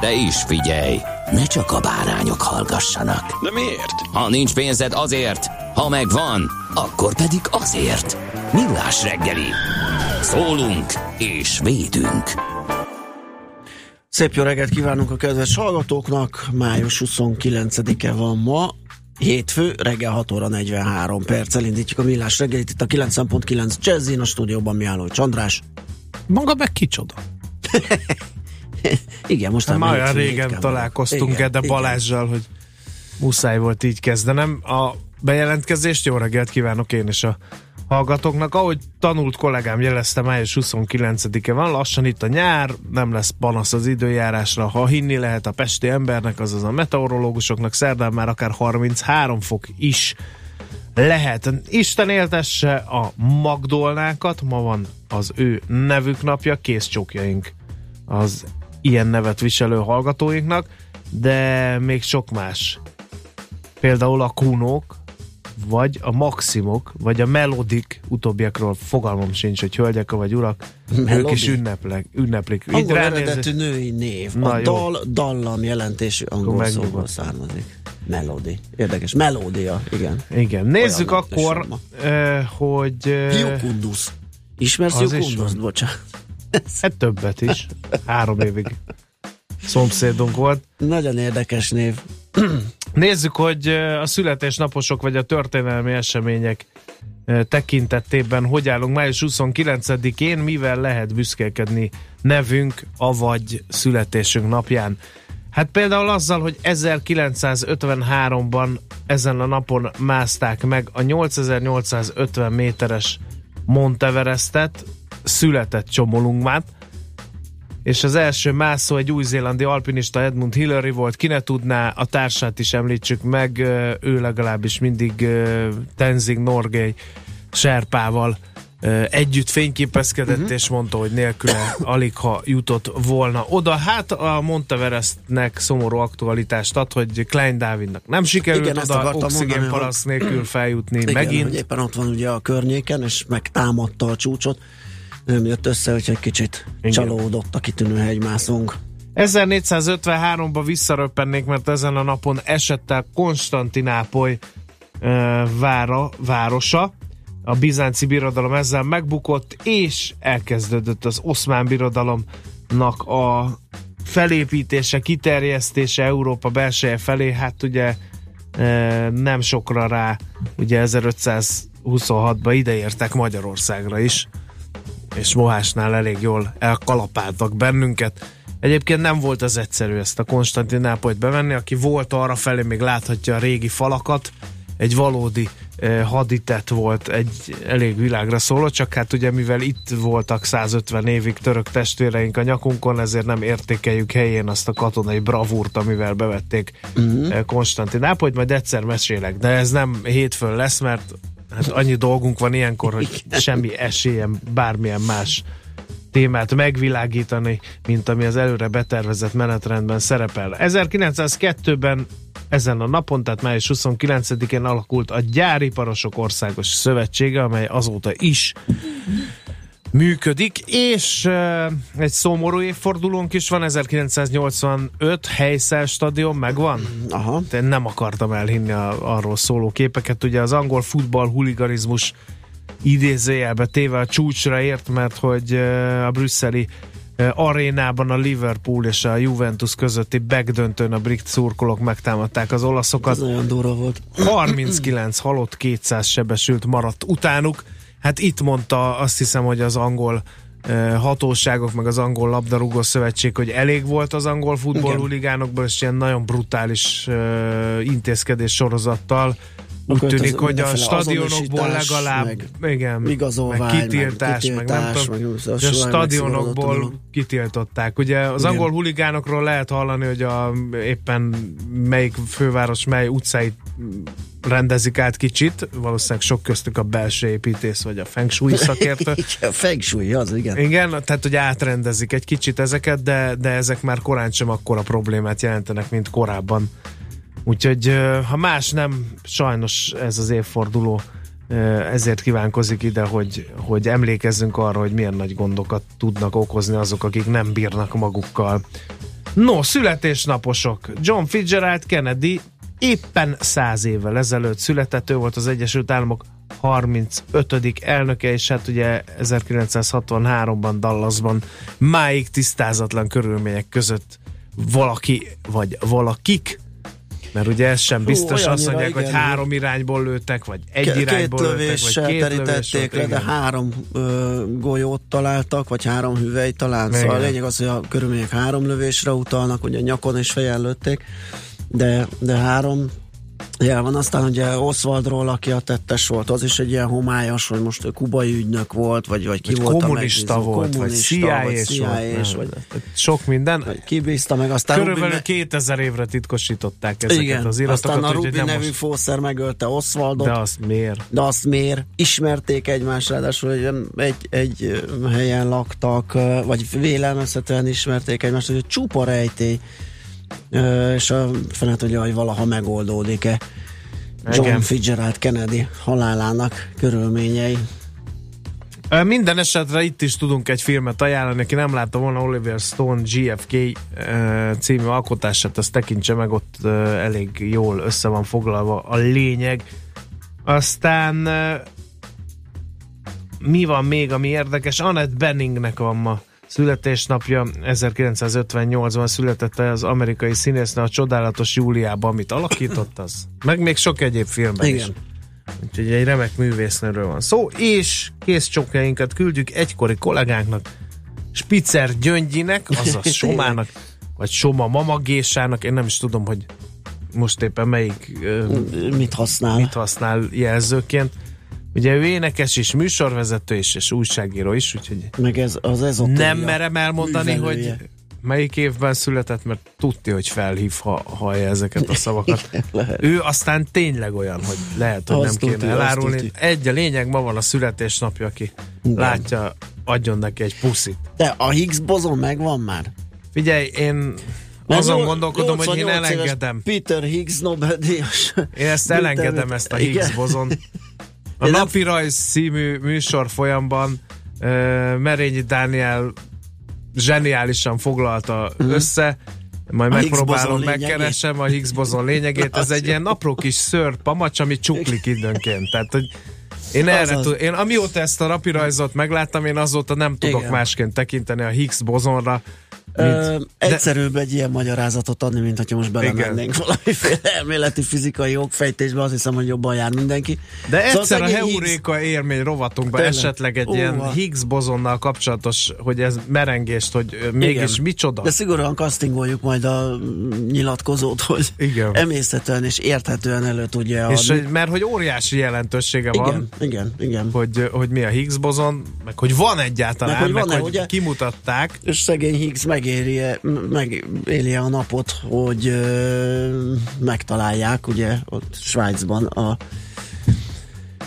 De is figyelj, ne csak a bárányok hallgassanak. De miért? Ha nincs pénzed azért, ha megvan, akkor pedig azért. Millás reggeli. Szólunk és védünk. Szép jó reggelt kívánunk a kedves hallgatóknak. Május 29-e van ma. Hétfő, reggel 6 óra 43 perc. Elindítjuk a millás reggelit itt a 90.9 Jazzin, a stúdióban Mihály Csandrás. Maga meg kicsoda? Igen, most Hát már olyan régen hétkán találkoztunk. Ede Balázsjal, hogy muszáj volt így kezdenem. A bejelentkezést jó reggelt kívánok én is a hallgatóknak. Ahogy tanult kollégám jelezte, május 29-e van, lassan itt a nyár, nem lesz panasz az időjárásra, ha hinni lehet a pesti embernek, azaz a meteorológusoknak, szerdán már akár 33 fok is lehet. Isten éltesse a Magdolnákat, ma van az ő nevük napja, készcsókjaink az ilyen nevet viselő hallgatóinknak, de még sok más. Például a kunók, vagy a maximok, vagy a melodik, utóbbiakról fogalmam sincs, hogy hölgyek vagy urak, ők Melody? is ünneplik. ünneplik. Angol eredetű női név. Na, a jó. dal, dallam jelentésű angol szóból származik. Melody. Érdekes. Melódia, igen. Igen, nézzük Olyan akkor, eh, hogy... eh, Jukundusz. Ismersz van. Bocsánat. Hát többet is. Három évig szomszédunk volt. Nagyon érdekes név. Nézzük, hogy a születésnaposok vagy a történelmi események tekintetében hogy állunk május 29-én, mivel lehet büszkélkedni nevünk, avagy születésünk napján. Hát például azzal, hogy 1953-ban ezen a napon mászták meg a 8850 méteres Monteverestet, született Csomolungmát, és az első mászó egy új-zélandi alpinista Edmund Hillary volt, ki ne tudná, a társát is említsük meg, ő legalábbis mindig Tenzing Norgay serpával együtt fényképezkedett, uh-huh. és mondta, hogy nélküle alig ha jutott volna oda. Hát a Monteverestnek szomorú aktualitást ad, hogy Klein Dávidnak nem sikerült Igen, oda oxigénpalasz nélkül feljutni Igen, megint. hogy éppen ott van ugye a környéken, és megtámadta a csúcsot. Nem jött össze, hogy egy kicsit Igen. csalódott a kitűnő hegymászónk. 1453-ba visszaröppennék, mert ezen a napon esett el Konstantinápoly ö, vára, városa. A bizánci birodalom ezzel megbukott, és elkezdődött az oszmán birodalomnak a felépítése, kiterjesztése Európa belseje felé. Hát ugye ö, nem sokra rá, ugye 1526-ba ideértek Magyarországra is és Mohásnál elég jól elkalapáltak bennünket. Egyébként nem volt az egyszerű ezt a Konstantinápolyt bevenni, aki volt arra felé, még láthatja a régi falakat, egy valódi eh, haditett volt, egy elég világra szóló, csak hát ugye mivel itt voltak 150 évig török testvéreink a nyakunkon, ezért nem értékeljük helyén azt a katonai bravúrt, amivel bevették uh-huh. Konstantinápolyt, majd egyszer mesélek, de ez nem hétfőn lesz, mert hát annyi dolgunk van ilyenkor, hogy semmi esélyem bármilyen más témát megvilágítani, mint ami az előre betervezett menetrendben szerepel. 1902-ben ezen a napon, tehát május 29-én alakult a Gyáriparosok Országos Szövetsége, amely azóta is működik, és egy szomorú évfordulónk is van, 1985 Helyszel stadion megvan? Aha. De nem akartam elhinni a, arról szóló képeket. Ugye az angol futball huliganizmus idézőjelbe téve a csúcsra ért, mert hogy a brüsszeli arénában a Liverpool és a Juventus közötti backdöntőn a brit szurkolók megtámadták az olaszokat. Ez nagyon durva volt. 39 halott, 200 sebesült maradt utánuk. Hát itt mondta azt hiszem, hogy az angol hatóságok, meg az angol labdarúgó szövetség, hogy elég volt az angol futballhuligánokból, és ilyen nagyon brutális intézkedés sorozattal úgy tűnik, hogy a stadionokból legalább meg igen, igazolvány, meg kitiltás, meg, kitiltás, meg nem tudom, meg a, a stadionokból kitiltották. Ugye az igen. angol huligánokról lehet hallani, hogy a, éppen melyik főváros, mely utcáit rendezik át kicsit, valószínűleg sok köztük a belső építész, vagy a feng shui szakértő. a feng shui, az igen. Igen, tehát hogy átrendezik egy kicsit ezeket, de, de ezek már korán sem akkora problémát jelentenek, mint korábban Úgyhogy ha más nem, sajnos ez az évforduló ezért kívánkozik ide, hogy, hogy emlékezzünk arra, hogy milyen nagy gondokat tudnak okozni azok, akik nem bírnak magukkal. No, születésnaposok. John Fitzgerald Kennedy éppen száz évvel ezelőtt született, ő volt az Egyesült Államok 35. elnöke, és hát ugye 1963-ban Dallasban máig tisztázatlan körülmények között valaki, vagy valakik mert ugye ez sem biztos, Hú, azt mondják, igen, hogy három irányból lőttek, vagy egy K- irányból két lőttek, vagy két terítették le, de három ö, golyót találtak, vagy három hüvelyt. Igen. Szóval a lényeg az, hogy a körülmények három lövésre utalnak, ugye nyakon és fejen lőtték, de, de három jel van. Aztán ugye Oswaldról, aki a tettes volt, az is egy ilyen homályos, hogy most kubai ügynök volt, vagy, vagy ki vagy volt kommunista a volt, kommunista, vagy CIA, vagy, CIA volt, vagy, vagy sok minden. Vagy kibízta meg, aztán Körülbelül Rubin 2000 évre titkosították ezeket Igen, az iratokat. Aztán a Rubin nevű most... fószer megölte Oswaldot. De azt miért? De azt miért? Ismerték egymást, ráadásul egy, egy, egy helyen laktak, vagy vélelmezhetően ismerték egymást, hogy csupa rejtély és a fenet hogy valaha megoldódik-e John Igen. Fitzgerald Kennedy halálának körülményei. Minden esetre itt is tudunk egy filmet ajánlani, aki nem látta volna Oliver Stone GFK című alkotását, azt tekintse meg, ott elég jól össze van foglalva a lényeg. Aztán mi van még, ami érdekes? Annette Benningnek van ma születésnapja. 1958-ban született az amerikai színésznő a Csodálatos Júliában, amit alakított az. Meg még sok egyéb filmben Igen. is. Úgyhogy egy remek művésznőről van szó, és kész csokjainkat küldjük egykori kollégánknak, Spitzer Gyöngyinek, azaz Somának, vagy Soma Mamagésának, én nem is tudom, hogy most éppen melyik mit használ, mit használ jelzőként. Ugye ő énekes is, műsorvezető is, és újságíró is, úgyhogy Meg ez az ez nem merem elmondani, művelője. hogy melyik évben született, mert tudja, hogy felhív, ha hallja ezeket a szavakat. Igen, ő aztán tényleg olyan, hogy lehet, hogy azt nem kéne tudja, elárulni. Egy a lényeg, ma van a születésnapja, aki Igen. látja, adjon neki egy puszit. De a Higgs bozon megvan már? Figyelj, én azon gondolkodom, hogy én elengedem. Peter Higgs Nobel-díjas. Én ezt elengedem, ezt a Higgs bozon. A Én Napi. Rajz című műsor folyamban uh, Merényi Dániel zseniálisan foglalta mm. össze, majd a megpróbálom, megkeresem a Higgs bozon lényegét. Ez egy ilyen apró kis szőr pamacs, ami csuklik időnként. Tehát, hogy én erre tud, én amióta ezt a rajzot megláttam, én azóta nem tudok Igen. másként tekinteni a Higgs bozonra, Ö, egyszerűbb egy ilyen magyarázatot adni, mint hogyha most belemennénk valamiféle elméleti fizikai jogfejtésbe, azt hiszem, hogy jobban jár mindenki. De szóval egyszer a Heuréka Higgs... élmény rovatunkban Tényleg? esetleg egy Ó, ilyen Higgs bozonnal kapcsolatos, hogy ez merengést, hogy mégis Igen. micsoda. De szigorúan castingoljuk majd a nyilatkozót, hogy Igen. emészhetően és érthetően elő tudja adni. És mert hogy óriási jelentősége igen, van. Igen, igen. Hogy, hogy mi a Higgs bozon, meg hogy van egyáltalán, meg hogy, meg, hogy ugye, kimutatták. És szegény Higgs meg megéri megéli a napot, hogy ö, megtalálják, ugye, ott Svájcban a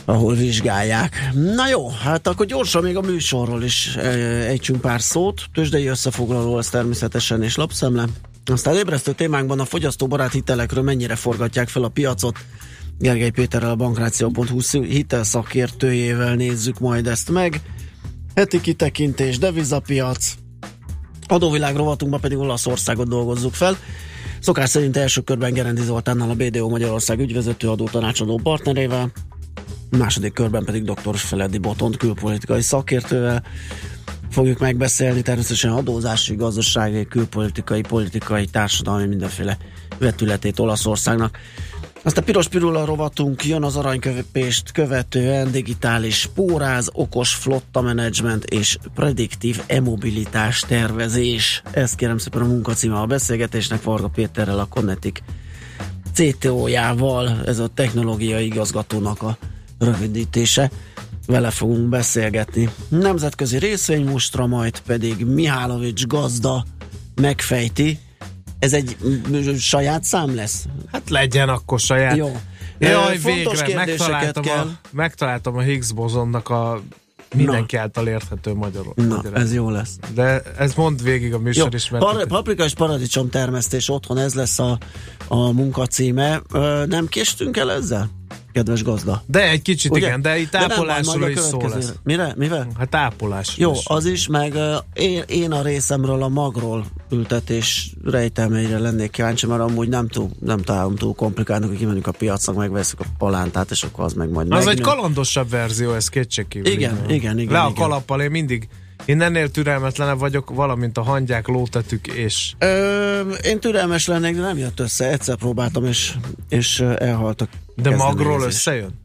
ahol vizsgálják. Na jó, hát akkor gyorsan még a műsorról is ejtsünk pár szót. Tőzsdei összefoglaló az természetesen és lapszemle. Aztán ébresztő témánkban a fogyasztóbarát hitelekről mennyire forgatják fel a piacot. Gergely Péterrel a bankráció.hu hitelszakértőjével nézzük majd ezt meg. Heti kitekintés, devizapiac, Adóvilág rovatunkban pedig Olaszországot dolgozzuk fel. Szokás szerint első körben Gerendi Zoltánnal a BDO Magyarország ügyvezető adó tanácsadó partnerével. második körben pedig dr. Feledi Botont külpolitikai szakértővel fogjuk megbeszélni, természetesen adózási, gazdasági, külpolitikai, politikai, társadalmi, mindenféle vetületét Olaszországnak. Azt a piros pirula rovatunk jön az aranyköpést követően digitális póráz, okos flotta menedzsment és prediktív e-mobilitás tervezés. Ez kérem szépen a munkacíme a beszélgetésnek Varga Péterrel a Connetic CTO-jával, ez a technológiai igazgatónak a rövidítése. Vele fogunk beszélgetni. Nemzetközi részvénymustra, majd pedig Mihálovics gazda megfejti, ez egy saját szám lesz? Hát legyen akkor saját. Jó. Jaj, végre megtaláltam kell. a, megtaláltam a Higgs bozonnak a mindenki Na. által érthető magyarul. Na, ez jó lesz. De ez mond végig a műsor is. Par- paprika és paradicsom termesztés otthon, ez lesz a, a munkacíme. Ö, nem késtünk el ezzel? Kedves gazda. De egy kicsit Ugye? igen, de itt tápolásról is szó lesz. Mire? Mivel? Hát tápolás. Jó, is. az is, meg uh, én, én a részemről a magról ültetés rejtelmeire lennék kíváncsi, mert amúgy nem, túl, nem találom túl komplikálnak, hogy kimenjük a piacnak, megveszünk a palántát, és akkor az meg majd Az megnő. egy kalandosabb verzió, ez kétségkívül. Igen, igen, igen. igen Le a igen. kalappal, én mindig én ennél türelmetlenebb vagyok, valamint a hangyák, lótetük és... Ö, én türelmes lennék, de nem jött össze. Egyszer próbáltam, és, és elhaltak. De magról összejön?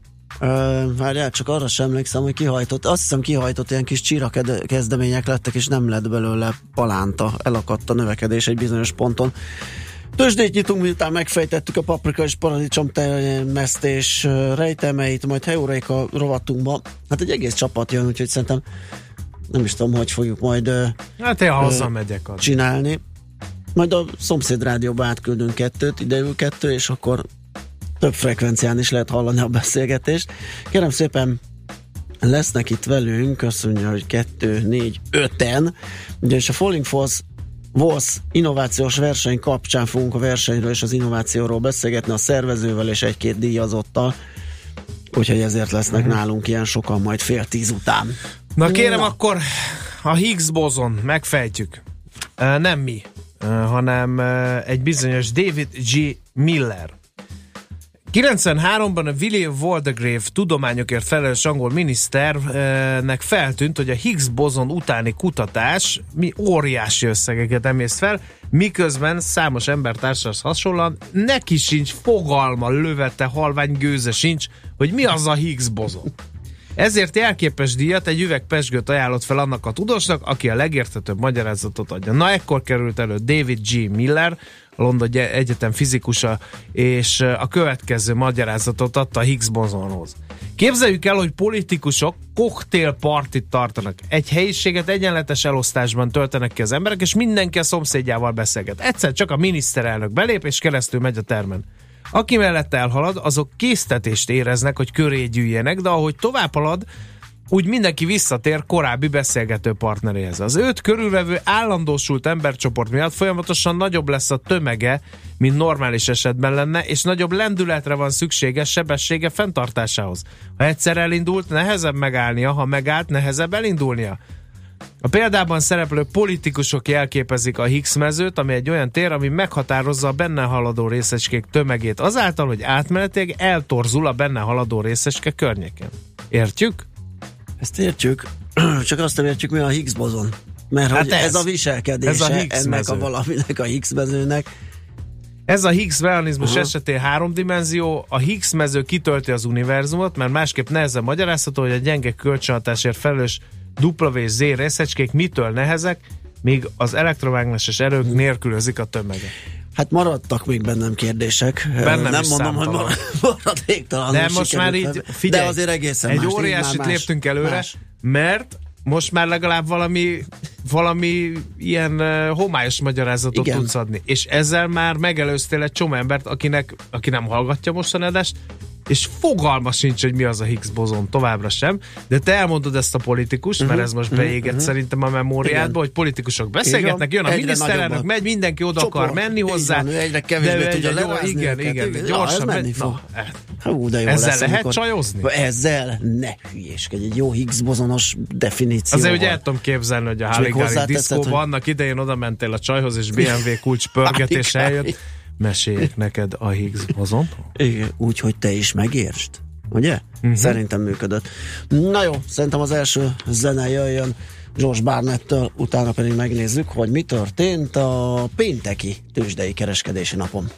Várjál, csak arra sem emlékszem, hogy kihajtott. Azt hiszem kihajtott ilyen kis csíra kezdemények lettek, és nem lett belőle palánta. Elakadt a növekedés egy bizonyos ponton. Tőzsdét nyitunk, miután megfejtettük a paprika és paradicsom termesztés rejtelmeit, majd Heuréka rovatunkba. Hát egy egész csapat jön, úgyhogy szerintem nem is tudom, hogy fogjuk majd hát én hazamegyek az. csinálni. Majd a szomszéd rádióba átküldünk kettőt, ideül kettő, és akkor több frekvencián is lehet hallani a beszélgetést. Kérem szépen, lesznek itt velünk, köszönjük, hogy kettő, négy, öten, ugyanis a Falling Falls VOSZ innovációs verseny kapcsán fogunk a versenyről és az innovációról beszélgetni a szervezővel és egy-két díjazottal, úgyhogy ezért lesznek mm. nálunk ilyen sokan majd fél tíz után. Na kérem, Na. akkor a Higgs bozon megfejtjük. Nem mi, hanem egy bizonyos David G. Miller 93-ban a William Waldegrave tudományokért felelős angol miniszternek feltűnt, hogy a Higgs bozon utáni kutatás mi óriási összegeket emészt fel, miközben számos embertársas hasonlóan neki sincs fogalma, lövete, halvány gőze sincs, hogy mi az a Higgs bozon. Ezért jelképes díjat egy üveg pesgőt ajánlott fel annak a tudósnak, aki a legérthetőbb magyarázatot adja. Na ekkor került elő David G. Miller, a London Egyetem fizikusa, és a következő magyarázatot adta Higgs bozonhoz. Képzeljük el, hogy politikusok koktélpartit tartanak. Egy helyiséget egyenletes elosztásban töltenek ki az emberek, és mindenki a szomszédjával beszélget. Egyszer csak a miniszterelnök belép, és keresztül megy a termen. Aki mellett elhalad, azok késztetést éreznek, hogy köré gyűjjenek, de ahogy tovább halad, úgy mindenki visszatér korábbi beszélgető partneréhez. Az őt körülvevő állandósult embercsoport miatt folyamatosan nagyobb lesz a tömege, mint normális esetben lenne, és nagyobb lendületre van szüksége sebessége fenntartásához. Ha egyszer elindult, nehezebb megállnia, ha megállt, nehezebb elindulnia. A példában szereplő politikusok jelképezik a Higgs mezőt, ami egy olyan tér, ami meghatározza a benne haladó részecskék tömegét azáltal, hogy átmenetileg eltorzul a benne haladó részecske környéken. Értjük? Ezt értjük, csak azt nem értjük, mi a Higgs bozon. Mert hát ez, ez a viselkedése ez a Higgs ennek mező. a valaminek a Higgs mezőnek. Ez a Higgs mechanizmus uh-huh. esetén háromdimenzió, a Higgs mező kitölti az univerzumot, mert másképp nehezen magyarázható, hogy a gyenge kölcsönhatásért felelős W és Z részecskék mitől nehezek, míg az elektromágneses erők nélkülözik a tömeget. Hát maradtak még bennem kérdések. Bennem nem mondom, számtalan. hogy maradéktalan. De most már így, figyelj, de azért egészen egy más, óriásit más, léptünk előre, más. mert most már legalább valami, valami ilyen homályos magyarázatot Igen. tudsz adni. És ezzel már megelőztél egy csomó embert, akinek, aki nem hallgatja most a és fogalma sincs, hogy mi az a Higgs bozon, továbbra sem, de te elmondod ezt a politikus, uh-huh, mert mhm, ez most beégett uh-huh. szerintem a memóriádba, hogy politikusok beszélgetnek, jön a miniszterelnök, megy, mindenki oda Csoport. akar menni hozzá. Van, egyre kevésbé tudja lerázni Igen, őket. igen, igen, gyorsan ja, menni fog. Na, Hú, de jó ezzel lesz, lehet amikor... csajozni? Ezzel ne hülyéskedj, egy jó Higgs bozonos definíció. Azért ugye el tudom képzelni, hogy a Haligári diszkóban annak idején oda mentél a csajhoz, és BMW kulcs pörgetés eljött Meséljek neked a Higgs bozon? Igen, úgy, hogy te is megértsd. ugye? Uh-huh. Szerintem működött. Na jó, szerintem az első zene jöjjön George Barnettől, utána pedig megnézzük, hogy mi történt a pénteki tőzsdei kereskedési napon.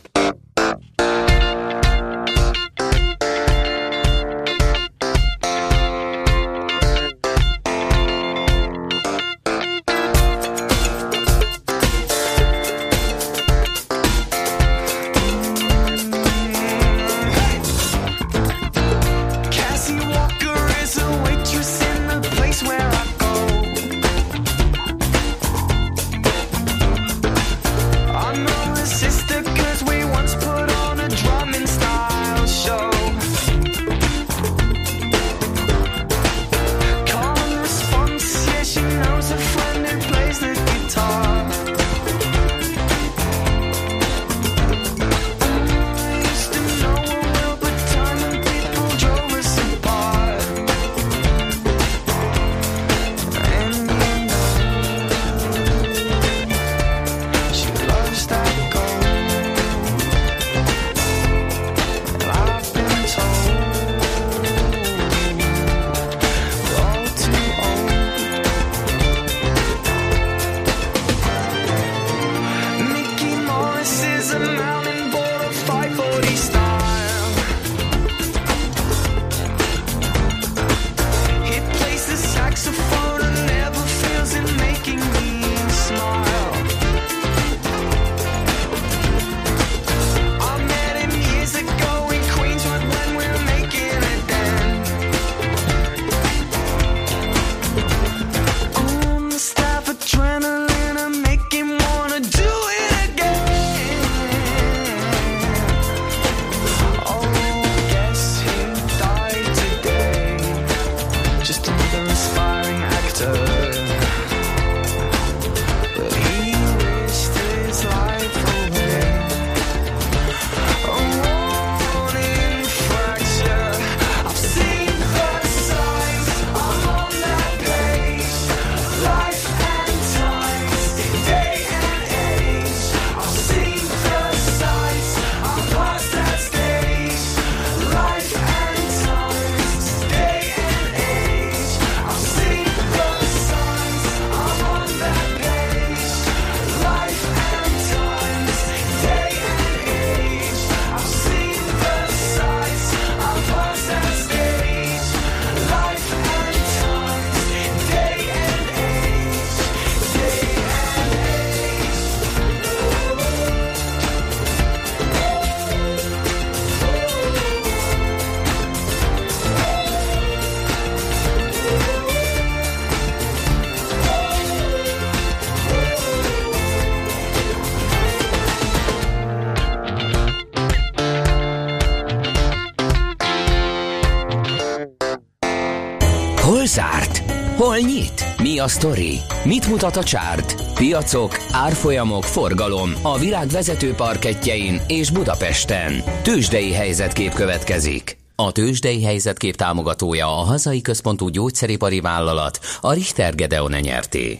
Mi a sztori? Mit mutat a csárt? Piacok, árfolyamok, forgalom a világ vezető parketjein és Budapesten. Tősdei helyzetkép következik. A Tősdei helyzetkép támogatója a hazai központú gyógyszeripari vállalat, a Richter Gedeon nyerté.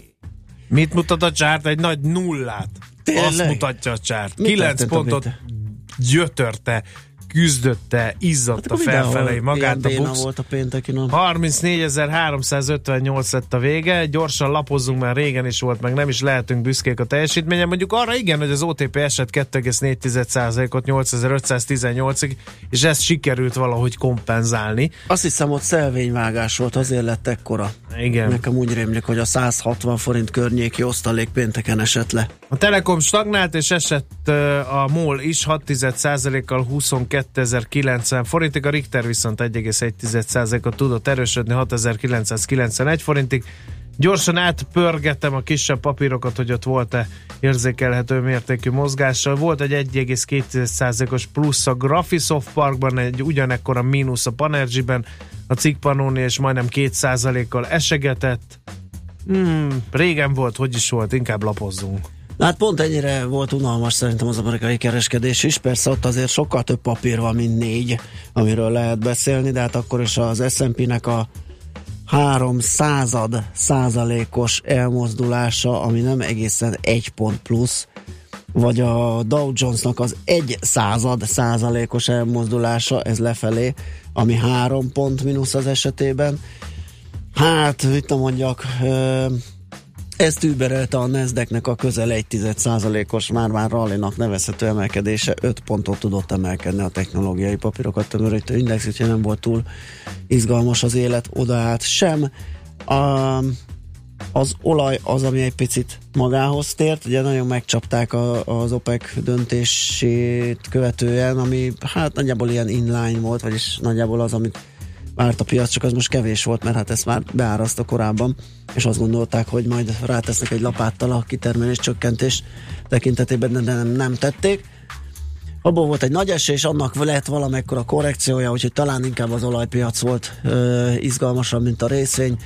Mit mutat a csárt? Egy nagy nullát. Tényleg? Azt mutatja a csárt. Mi 9 történt a pontot gyötörte, küzdötte, izzadta Akkor felfelé magát a bux. volt a pénteki nap. 34.358 lett a vége, gyorsan lapozzunk, mert régen is volt, meg nem is lehetünk büszkék a teljesítményen. Mondjuk arra igen, hogy az OTP esett 2,4%-ot 8518-ig, és ezt sikerült valahogy kompenzálni. Azt hiszem, ott szelvényvágás volt, azért lett ekkora. Igen. Nekem úgy rémlik, hogy a 160 forint környéki osztalék pénteken esett le. A Telekom stagnált, és esett a MOL is 6,1%-kal 22.090 forintig, a Richter viszont 1,1%-ot tudott erősödni 6.991 forintig. Gyorsan átpörgettem a kisebb papírokat, hogy ott volt-e érzékelhető mértékű mozgással. Volt egy 1,2%-os plusz a Graphisoft Parkban, egy ugyanekkora mínusz a Panergy-ben, a Cikpanoni és majdnem 2%-kal esegetett. Hmm, régen volt, hogy is volt, inkább lapozzunk. Hát pont ennyire volt unalmas szerintem az amerikai kereskedés is. Persze ott azért sokkal több papír van, mint négy, amiről lehet beszélni, de hát akkor is az S&P-nek a három század százalékos elmozdulása, ami nem egészen egy pont plusz, vagy a Dow Jonesnak az egy század százalékos elmozdulása, ez lefelé, ami három pont mínusz az esetében. Hát, mit mondjak, ezt überelte a Nasdaqnek a közel egy tized százalékos, már-már rallinak nevezhető emelkedése, 5 pontot tudott emelkedni a technológiai papírokat tömörítő index, úgyhogy nem volt túl izgalmas az élet, odaállt sem. A, az olaj az, ami egy picit magához tért, ugye nagyon megcsapták a, az OPEC döntését követően, ami hát nagyjából ilyen inline volt, vagyis nagyjából az, amit várt a piac, csak az most kevés volt, mert hát ezt már beáraszta korábban, és azt gondolták, hogy majd rátesznek egy lapáttal a kitermelés csökkentés tekintetében, de nem, nem tették. Abból volt egy nagy esés, annak lehet valamekkora korrekciója, úgyhogy talán inkább az olajpiac volt ö, izgalmasabb, mint a részvény,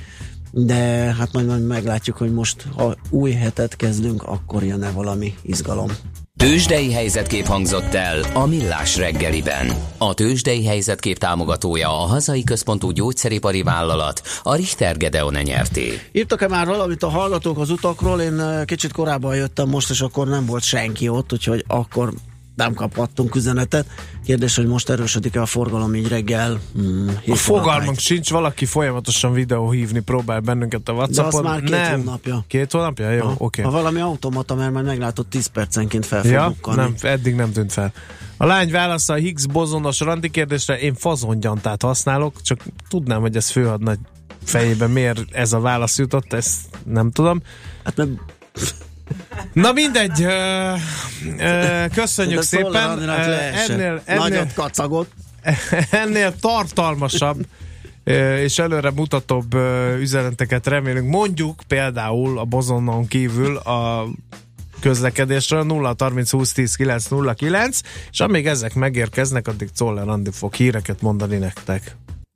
de hát majd, majd meglátjuk, hogy most, ha új hetet kezdünk, akkor jön-e valami izgalom. Tőzsdei helyzetkép hangzott el a Millás reggeliben. A Tőzsdei helyzetkép támogatója a hazai központú gyógyszeripari vállalat, a Richter Gedeon nyerté. Írtak-e már valamit a hallgatók az utakról? Én ö, kicsit korábban jöttem most, és akkor nem volt senki ott, úgyhogy akkor nem kaphattunk üzenetet. Kérdés, hogy most erősödik-e a forgalom így reggel? Hmm, A fogalmunk sincs, valaki folyamatosan videó hívni próbál bennünket a De az Whatsappon. már két nem. hónapja. Két hónapja? Jó, oké. Ha valami automata, mert majd meglátod 10 percenként fel Ja, nem, eddig nem tűnt fel. A lány válasza a Higgs bozonos randi kérdésre, én fazongyantát használok, csak tudnám, hogy ez főhadnagy fejében miért ez a válasz jutott, ezt nem tudom. Hát mert Na mindegy, ö, ö, köszönjük de szépen. Ennél, ennél, Nagyot kacagott. ennél tartalmasabb és előre mutatóbb üzeneteket remélünk. Mondjuk például a bozonon kívül a közlekedésről 0 30 20 10 9 0 9 és amíg ezek megérkeznek, addig Czoller Andi fog híreket mondani nektek.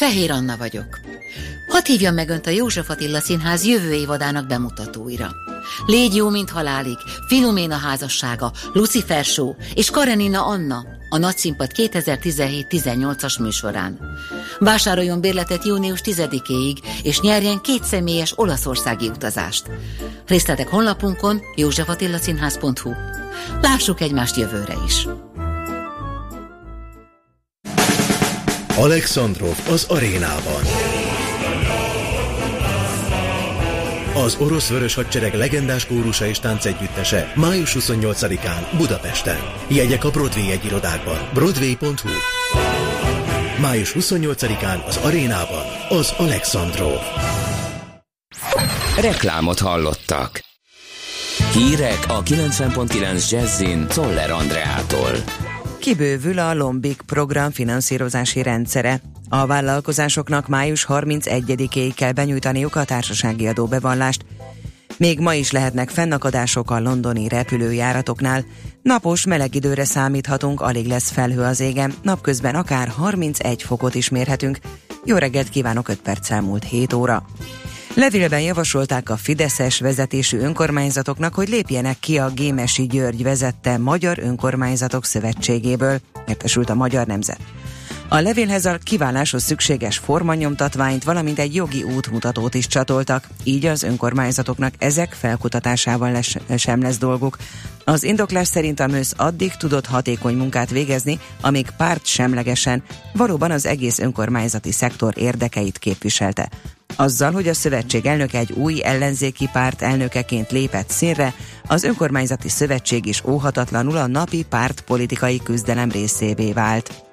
Fehér Anna vagyok. Hadd hívjam meg Önt a József Attila Színház jövő évadának bemutatóira. Légy jó, mint halálig, Filoména házassága, Lucifer Show és Karenina Anna, a Nagyszínpad 2017-18-as műsorán. Vásároljon bérletet június 10-éig, és nyerjen két személyes olaszországi utazást. Részletek honlapunkon józsefatilaszínház.hu. Lássuk egymást jövőre is! Alexandrov az arénában. Az orosz vörös hadsereg legendás kórusa és táncegyüttese május 28-án Budapesten. Jegyek a Broadway egyirodákban. Broadway.hu Május 28-án az arénában az Alexandrov. Reklámot hallottak. Hírek a 90.9 Jazzin Toller Andreától. Kibővül a Lombik program finanszírozási rendszere. A vállalkozásoknak május 31-éig kell benyújtaniuk a társasági adóbevallást. Még ma is lehetnek fennakadások a londoni repülőjáratoknál. Napos meleg időre számíthatunk, alig lesz felhő az égen, napközben akár 31 fokot is mérhetünk. Jó reggelt kívánok, 5 perc elmúlt 7 óra. Levélben javasolták a Fideszes vezetésű önkormányzatoknak, hogy lépjenek ki a Gémesi György vezette Magyar Önkormányzatok Szövetségéből, értesült a Magyar Nemzet. A levélhez a kiváláshoz szükséges formanyomtatványt, valamint egy jogi útmutatót is csatoltak, így az önkormányzatoknak ezek felkutatásával lesz, sem lesz dolguk. Az indoklás szerint a MÖSZ addig tudott hatékony munkát végezni, amíg párt semlegesen valóban az egész önkormányzati szektor érdekeit képviselte. Azzal, hogy a szövetség elnöke egy új ellenzéki párt elnökeként lépett színre, az önkormányzati szövetség is óhatatlanul a napi pártpolitikai küzdelem részévé vált.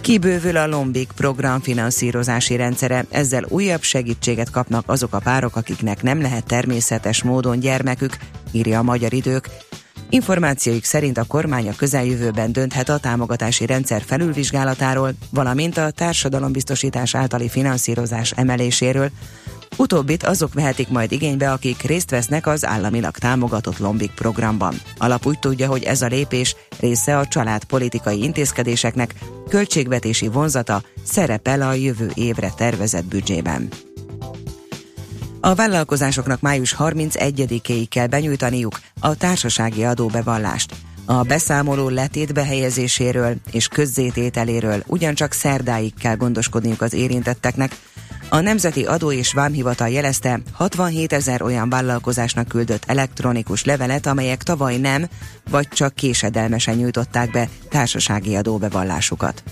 Kibővül a Lombik program finanszírozási rendszere, ezzel újabb segítséget kapnak azok a párok, akiknek nem lehet természetes módon gyermekük, írja a Magyar Idők. Információik szerint a kormány a közeljövőben dönthet a támogatási rendszer felülvizsgálatáról, valamint a társadalombiztosítás általi finanszírozás emeléséről. Utóbbit azok vehetik majd igénybe, akik részt vesznek az államilag támogatott Lombik programban. Alap úgy tudja, hogy ez a lépés része a családpolitikai intézkedéseknek, költségvetési vonzata szerepel a jövő évre tervezett büdzsében. A vállalkozásoknak május 31-éig kell benyújtaniuk a társasági adóbevallást. A beszámoló letét behelyezéséről és közzétételéről ugyancsak szerdáig kell gondoskodniuk az érintetteknek. A Nemzeti Adó és Vámhivatal jelezte, 67 ezer olyan vállalkozásnak küldött elektronikus levelet, amelyek tavaly nem, vagy csak késedelmesen nyújtották be társasági adóbevallásukat.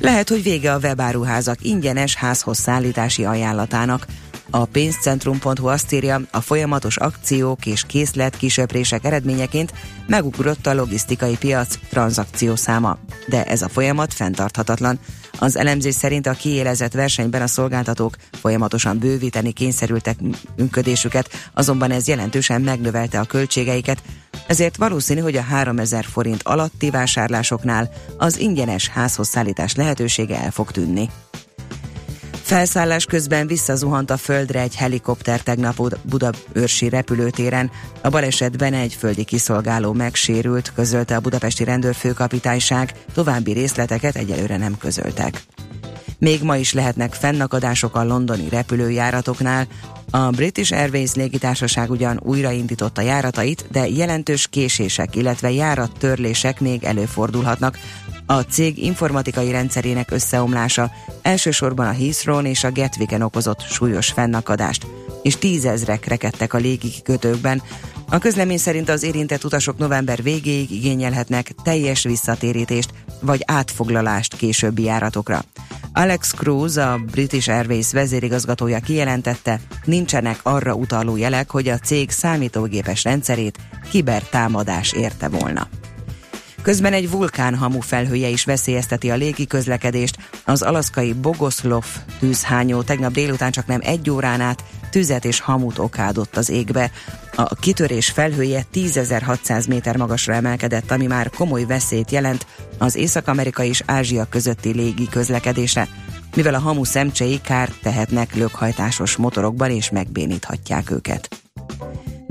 Lehet, hogy vége a webáruházak ingyenes házhoz szállítási ajánlatának. A pénzcentrum.hu azt írja, a folyamatos akciók és készlet kisöprések eredményeként megugrott a logisztikai piac tranzakciószáma. De ez a folyamat fenntarthatatlan. Az elemzés szerint a kiélezett versenyben a szolgáltatók folyamatosan bővíteni kényszerültek működésüket, azonban ez jelentősen megnövelte a költségeiket, ezért valószínű, hogy a 3000 forint alatti vásárlásoknál az ingyenes házhoz szállítás lehetősége el fog tűnni. Felszállás közben visszazuhant a földre egy helikopter tegnap Budaörsi repülőtéren. A balesetben egy földi kiszolgáló megsérült, közölte a budapesti rendőrfőkapitányság, további részleteket egyelőre nem közöltek. Még ma is lehetnek fennakadások a londoni repülőjáratoknál. A British Airways légitársaság ugyan újraindította járatait, de jelentős késések, illetve járattörlések még előfordulhatnak, a cég informatikai rendszerének összeomlása elsősorban a Heathrow és a Gatwicken okozott súlyos fennakadást, és tízezrek rekedtek a légikikötőkben. A közlemény szerint az érintett utasok november végéig igényelhetnek teljes visszatérítést vagy átfoglalást későbbi járatokra. Alex Cruz, a British Airways vezérigazgatója kijelentette, nincsenek arra utaló jelek, hogy a cég számítógépes rendszerét kibertámadás érte volna. Közben egy vulkánhamu felhője is veszélyezteti a légi közlekedést. Az alaszkai Bogoszlov tűzhányó tegnap délután csak nem egy órán át tüzet és hamut okádott az égbe. A kitörés felhője 10.600 méter magasra emelkedett, ami már komoly veszélyt jelent az Észak-Amerika és Ázsia közötti légi közlekedésre, mivel a hamu szemcsei kárt tehetnek lökhajtásos motorokban és megbéníthatják őket.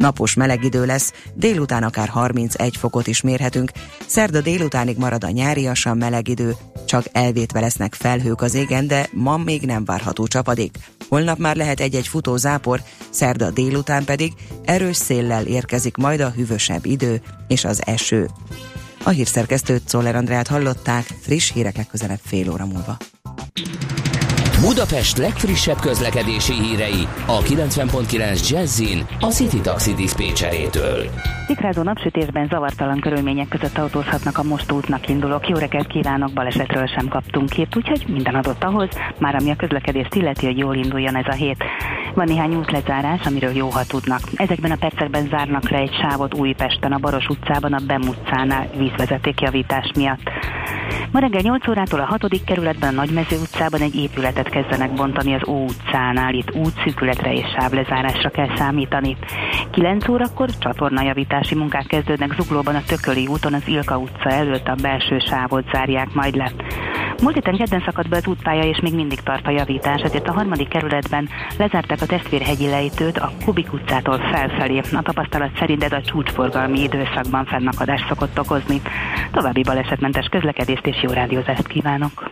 Napos meleg idő lesz, délután akár 31 fokot is mérhetünk, szerda délutánig marad a nyáriasan meleg idő, csak elvétve lesznek felhők az égen, de ma még nem várható csapadék. Holnap már lehet egy-egy futó zápor, szerda délután pedig erős széllel érkezik majd a hűvösebb idő és az eső. A hírszerkesztőt Szoller Andrát hallották, friss hírek közelebb fél óra múlva. Budapest legfrissebb közlekedési hírei a 90.9 Jazzin a City Taxi Dispécsejétől. Szikrázó napsütésben zavartalan körülmények között autózhatnak a most útnak indulók. Jó reggelt kívánok, balesetről sem kaptunk hírt, úgyhogy minden adott ahhoz, már ami a közlekedést illeti, hogy jól induljon ez a hét. Van néhány útlezárás, amiről jó, ha tudnak. Ezekben a percekben zárnak le egy sávot Újpesten, a Baros utcában, a Bem utcánál vízvezetékjavítás miatt. Ma reggel 8 órától a 6. kerületben, a Nagymező utcában egy épületet kezdenek bontani az Ó utcánál. Itt útszűkületre és sávlezárásra kell számítani. 9 órakor csatornajavítási munkák kezdődnek Zuglóban a Tököli úton, az Ilka utca előtt a belső sávot zárják majd le. Múlt héten kedden szakadt be az útpálya, és még mindig tart a javítás, ezért a harmadik kerületben lezárták a testvérhegyi lejtőt a Kubik utcától felfelé. A tapasztalat szerint ez a csúcsforgalmi időszakban fennakadást szokott okozni. További balesetmentes közlekedést és jó rádiózást kívánok!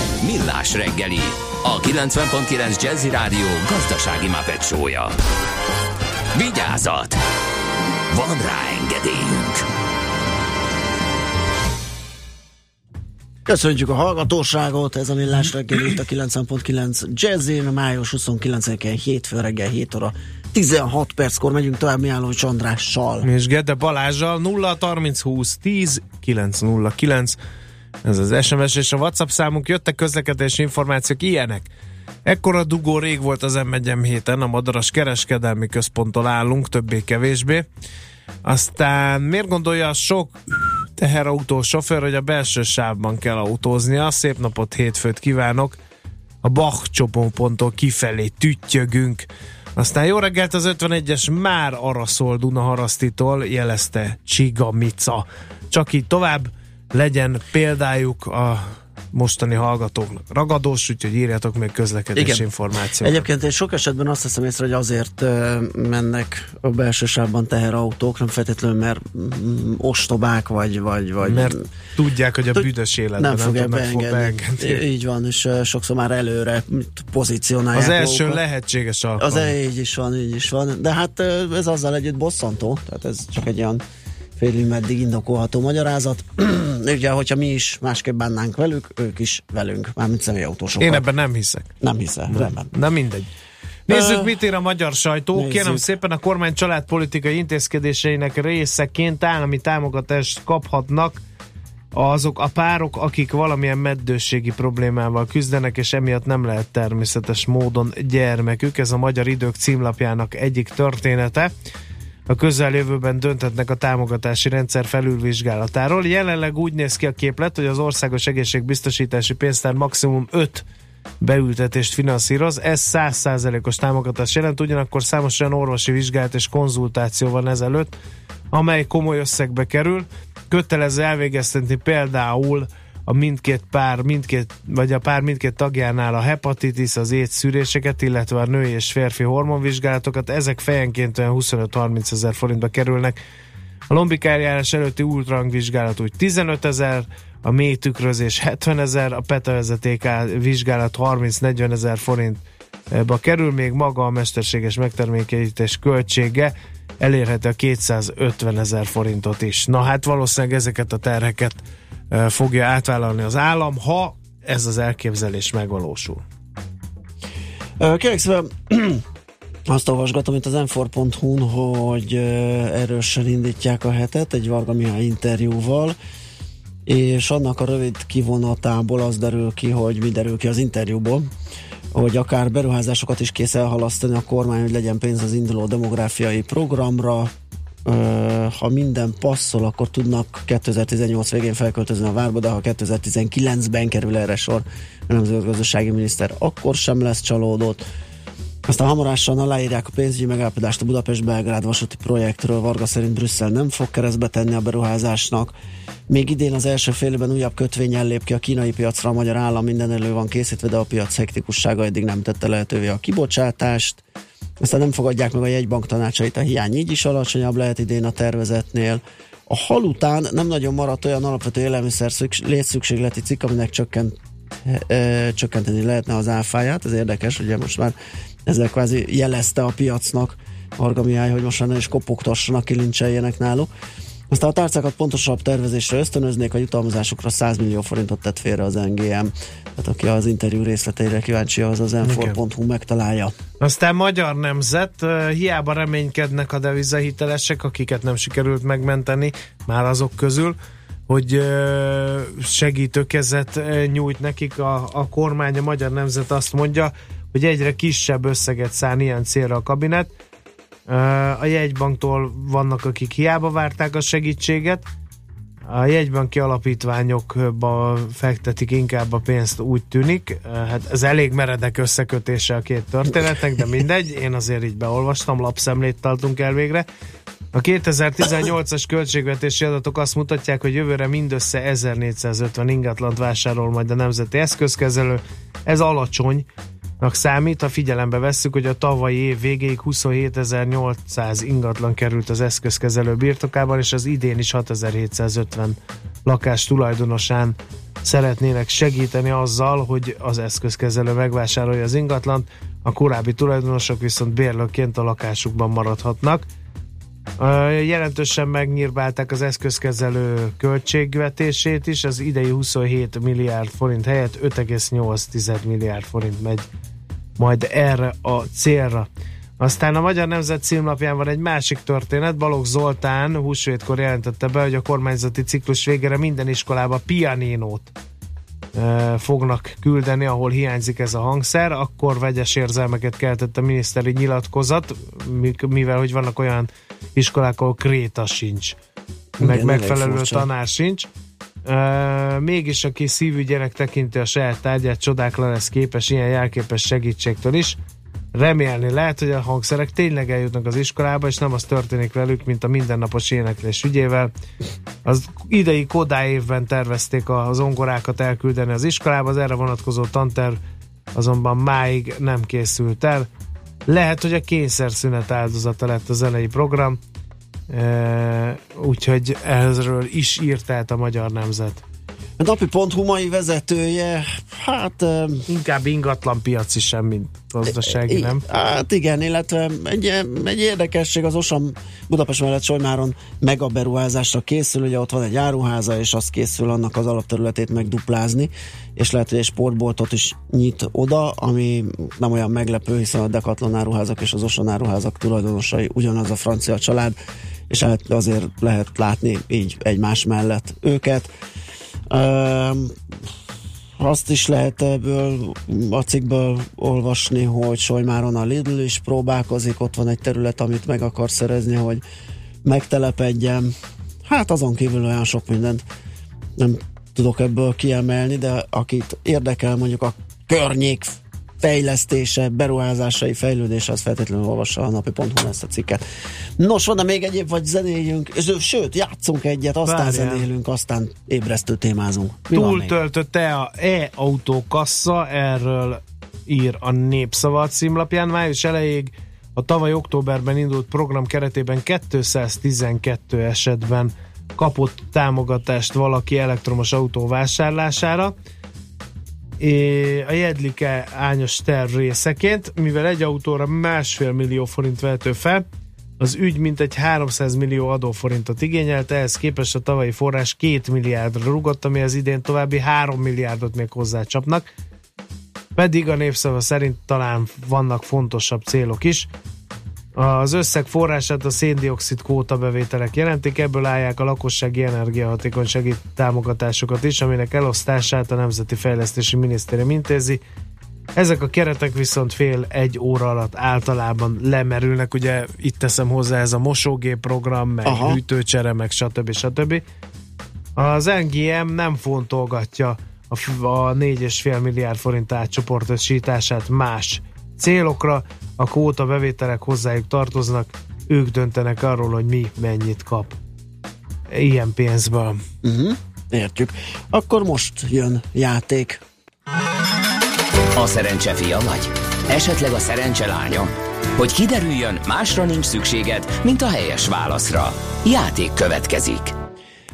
Millás reggeli, a 90.9 Jazzy Rádió gazdasági mapetsója. Vigyázat! Van rá engedélyünk! Köszönjük a hallgatóságot, ez a Millás reggel itt a 90.9 Jazzin, május 29-én hétfő reggel 7 óra 16 perckor megyünk tovább Miálló Andrással. És Gede Balázsjal 0 30 20 10 909 ez az SMS és a WhatsApp számunk, jöttek közlekedési információk ilyenek. Ekkora dugó rég volt az m héten, a Madaras Kereskedelmi Központtól állunk, többé-kevésbé. Aztán miért gondolja a sok teherautó sofőr, hogy a belső sávban kell autóznia? Szép napot, hétfőt kívánok! A Bach csomóponttól kifelé tüttyögünk. Aztán jó reggelt az 51-es már arra szól Dunaharasztitól, jelezte Csiga Mica. Csak így tovább legyen példájuk a mostani hallgatóknak ragadós, úgyhogy írjátok még közlekedési Igen. információkat. Egyébként én sok esetben azt hiszem észre, hogy azért mennek a belső sávban teherautók, nem feltétlenül mert mm, ostobák, vagy, vagy, vagy Mert tudják, hogy a büdös életben nem nem, fogják beengedni. beengedni. Így van, és sokszor már előre pozícionálják Az első magukat. lehetséges Az alkalom. e- így is van, így is van. De hát ez azzal együtt bosszantó, tehát ez csak egy olyan félig meddig indokolható magyarázat. Ugye, hogyha mi is másképp bánnánk velük, ők is velünk, mármint személyautósokat. Én ebben nem hiszek. Nem hiszem, rendben. Na mindegy. Nézzük, mit ír a magyar sajtó. nézzük. Kérem szépen a kormány családpolitikai intézkedéseinek részeként állami támogatást kaphatnak azok a párok, akik valamilyen meddőségi problémával küzdenek, és emiatt nem lehet természetes módon gyermekük. Ez a Magyar Idők címlapjának egyik története. A közeljövőben dönthetnek a támogatási rendszer felülvizsgálatáról. Jelenleg úgy néz ki a képlet, hogy az Országos Egészségbiztosítási Pénztár maximum 5 beültetést finanszíroz. Ez 100%-os támogatás jelent, ugyanakkor számos olyan orvosi vizsgálat és konzultáció van ezelőtt, amely komoly összegbe kerül. Kötelező elvégeztetni például a mindkét pár, mindkét, vagy a pár mindkét tagjánál a hepatitis, az AIDS szűréseket, illetve a női és férfi hormonvizsgálatokat. Ezek fejenként olyan 25-30 ezer forintba kerülnek. A lombik eljárás előtti ultrahangvizsgálat úgy 15 ezer, a mély tükrözés 70 ezer, a petavezeték vizsgálat 30-40 ezer forintba kerül, még maga a mesterséges megtermékenyítés költsége elérheti a 250 ezer forintot is. Na hát valószínűleg ezeket a terheket fogja átvállalni az állam, ha ez az elképzelés megvalósul. Kérlek szépen, azt olvasgatom itt az m hogy ö, erősen indítják a hetet egy Varga Mihály interjúval, és annak a rövid kivonatából az derül ki, hogy mi derül ki az interjúból, hogy akár beruházásokat is kész elhalasztani a kormány, hogy legyen pénz az induló demográfiai programra, ha minden passzol, akkor tudnak 2018 végén felköltözni a várba, de ha 2019-ben kerül erre sor, a nemzetgazdasági miniszter akkor sem lesz csalódott. Aztán hamarosan aláírják a pénzügyi megállapodást a Budapest-Belgrád vasúti projektről. Varga szerint Brüsszel nem fog keresztbe tenni a beruházásnak. Még idén az első fél évben újabb kötvény lép ki a kínai piacra, a magyar állam minden elő van készítve, de a piac hektikussága eddig nem tette lehetővé a kibocsátást. Aztán nem fogadják meg a jegybank tanácsait, a hiány így is alacsonyabb lehet idén a tervezetnél. A hal után nem nagyon maradt olyan alapvető élelmiszer szüks- létszükségleti cikk, aminek csökkent, ö, csökkenteni lehetne az áfáját. Ez érdekes, ugye most már ezzel kvázi jelezte a piacnak Varga Mihály, hogy most ne is kopogtassanak, kilincseljenek náluk. Aztán a tárcákat pontosabb tervezésre ösztönöznék, a jutalmazásokra 100 millió forintot tett félre az NGM. Tehát aki az interjú részleteire kíváncsi, az az m megtalálja. Aztán magyar nemzet, hiába reménykednek a devizahitelesek, akiket nem sikerült megmenteni, már azok közül, hogy segítőkezet nyújt nekik a, a kormány, a magyar nemzet azt mondja, hogy egyre kisebb összeget szán ilyen célra a kabinet. A jegybanktól vannak, akik hiába várták a segítséget, A jegybanki alapítványokba fektetik inkább a pénzt, úgy tűnik. Hát ez elég meredek összekötése a két történetnek, de mindegy. Én azért így beolvastam, lapszemlét tartunk el végre. A 2018-as költségvetési adatok azt mutatják, hogy jövőre mindössze 1450 ingatlant vásárol majd a Nemzeti Eszközkezelő. Ez alacsony, számít, ha figyelembe vesszük, hogy a tavalyi év végéig 27.800 ingatlan került az eszközkezelő birtokában, és az idén is 6750 lakás tulajdonosán szeretnének segíteni azzal, hogy az eszközkezelő megvásárolja az ingatlant, a korábbi tulajdonosok viszont bérlőként a lakásukban maradhatnak. Jelentősen megnyírbálták az eszközkezelő költségvetését is, az idei 27 milliárd forint helyett 5,8 milliárd forint megy majd erre a célra. Aztán a Magyar Nemzet címlapján van egy másik történet. Balogh Zoltán húsvétkor jelentette be, hogy a kormányzati ciklus végére minden iskolába pianinót e, fognak küldeni, ahol hiányzik ez a hangszer, akkor vegyes érzelmeket keltett a miniszteri nyilatkozat, mi- mivel hogy vannak olyan iskolák, ahol kréta sincs, Igen, meg elég megfelelő tanár sincs. Uh, mégis aki szívügyének tekinti a saját tárgyát, csodákra lesz képes ilyen jelképes segítségtől is. Remélni lehet, hogy a hangszerek tényleg eljutnak az iskolába, és nem az történik velük, mint a mindennapos éneklés ügyével. Az idei Kodály évben tervezték az zongorákat elküldeni az iskolába, az erre vonatkozó tanterv azonban máig nem készült el. Lehet, hogy a kényszerszünet áldozata lett a zenei program, úgyhogy ezről is írt át a magyar nemzet. A napi.hu mai vezetője, hát... Inkább ingatlan piaci sem, mint gazdasági, nem? Hát igen, illetve egy, egy érdekesség az Osam Budapest mellett Solymáron mega beruházásra készül, ugye ott van egy áruháza, és az készül annak az alapterületét megduplázni, és lehet, hogy egy sportboltot is nyit oda, ami nem olyan meglepő, hiszen a Decathlon áruházak és az Osan áruházak tulajdonosai ugyanaz a francia család, és hát azért lehet látni így egymás mellett őket. Um, azt is lehet ebből a cikkből olvasni, hogy Solymáron a Lidl is próbálkozik, ott van egy terület, amit meg akar szerezni, hogy megtelepedjen. Hát azon kívül olyan sok mindent nem tudok ebből kiemelni, de akit érdekel mondjuk a környék fejlesztése, beruházásai, fejlődése, az feltétlenül olvassa a napi.hu ezt a cikket. Nos, van-e még egyéb, vagy zenéljünk, sőt, játszunk egyet, aztán Várjál. zenélünk, aztán ébresztő témázunk. Mi van még? Túltöltött e a e-autó kassa, erről ír a Népszava címlapján. Május elejéig a tavaly októberben indult program keretében 212 esetben kapott támogatást valaki elektromos autó vásárlására. A Jedlike ányos terv részeként, mivel egy autóra másfél millió forint vehető fel, az ügy mintegy 300 millió adóforintot igényelt, ehhez képest a tavalyi forrás 2 milliárdra rugott, ami az idén további 3 milliárdot még hozzácsapnak. Pedig a népszava szerint talán vannak fontosabb célok is. Az összeg forrását a széndiokszid kvóta bevételek jelentik, ebből állják a lakossági energiahatékonysági támogatásokat is, aminek elosztását a Nemzeti Fejlesztési Minisztérium intézi. Ezek a keretek viszont fél egy óra alatt általában lemerülnek, ugye itt teszem hozzá ez a mosógép program, meg Aha. Hűtőcsere, meg stb. stb. Az NGM nem fontolgatja a, a 4,5 milliárd forint átcsoportosítását más célokra, a kóta bevételek hozzájuk tartoznak, ők döntenek arról, hogy mi mennyit kap ilyen pénzből. Uh-huh. Értjük. Akkor most jön játék. A szerencse fia vagy? Esetleg a szerencse lánya? Hogy kiderüljön, másra nincs szükséged, mint a helyes válaszra. Játék következik.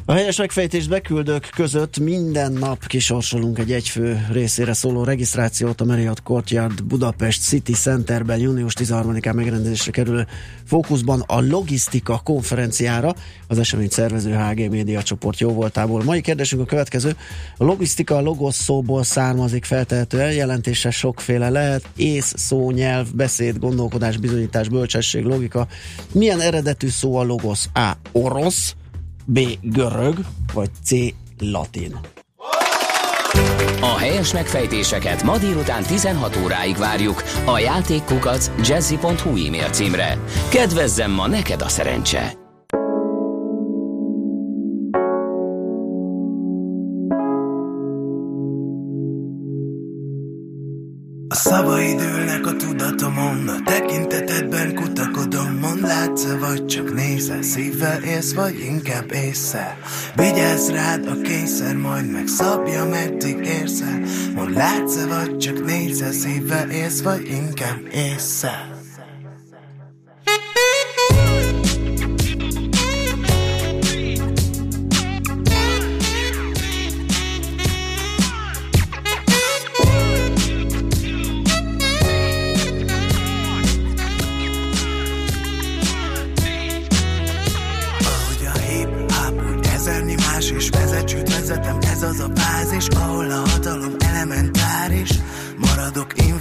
A helyes megfejtést beküldők között minden nap kisorsolunk egy egyfő részére szóló regisztrációt a Marriott Courtyard Budapest City Centerben június 13-án megrendezésre kerülő fókuszban a logisztika konferenciára az esemény szervező HG Média csoport jó voltából. Mai kérdésünk a következő. A logisztika a logos szóból származik feltehetően, jelentése sokféle lehet, ész, szó, nyelv, beszéd, gondolkodás, bizonyítás, bölcsesség, logika. Milyen eredetű szó a logos? A. Orosz, B. Görög, vagy C. Latin. A helyes megfejtéseket ma délután 16 óráig várjuk a játékkukac jazzy.hu e-mail címre. Kedvezzem ma neked a szerencse! A szavaid ülnek a tudatomon, a tekintet kutakodom Mond látsz vagy csak nézel, szívvel élsz vagy inkább észre. Vigyázz rád a kényszer, majd megszabja meddig érzel Mond látsz vagy csak nézel, szívvel élsz vagy inkább észre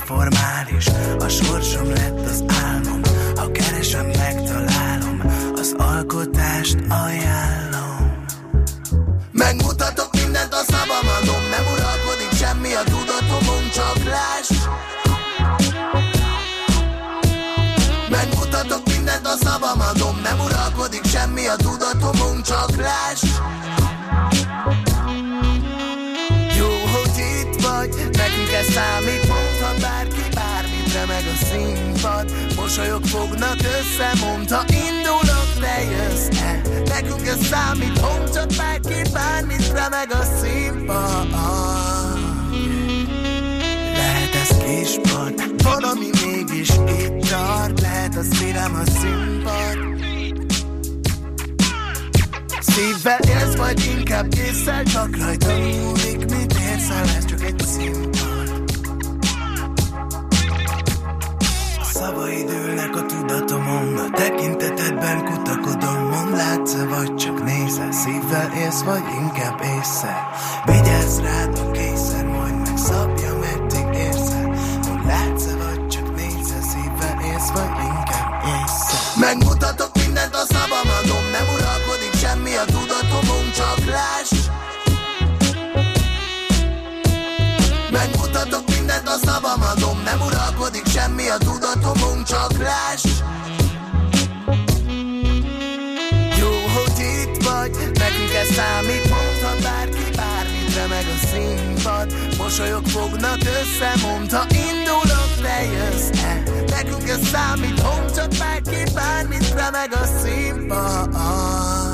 Informális, a sorsom lett az álmom Ha keresem, megtalálom, az alkotást ajánlom. Megmutatok mindent a szabamadom Nem uralkodik semmi a tudatomon, csak láss Megmutatok mindent a szabamadom Nem uralkodik semmi a tudatomon, csak láss színpad Mosolyok fognak össze, mondta indulok, te jössz el Nekünk ez számít, mondhat bárki bármit, remeg a színpad. Lehet ez kispad Valami mégis itt tart Lehet az szívem a színpad. Szívvel élsz, vagy inkább észszel Csak rajta múlik, mit érzel Ez csak egy színpad szavaid ülnek a tudatomon. A tekintetedben kutakodom Mond látsz vagy csak nézel? Szívvel élsz, vagy inkább észre? Vigyázz rád a kényszer Majd megszabja, meddig érzel Mond látsz vagy csak nézel? Szívvel élsz, vagy inkább észre? Megmutatok semmi a tudatomon Csak láss Jó, hogy itt vagy, nekünk ez számít Mondhat bárki bármit, remeg a színpad. Mosolyok fognak össze, mondta indulok, te jössz el Nekünk ez számít, mondhat bárki bármit, remeg a színpad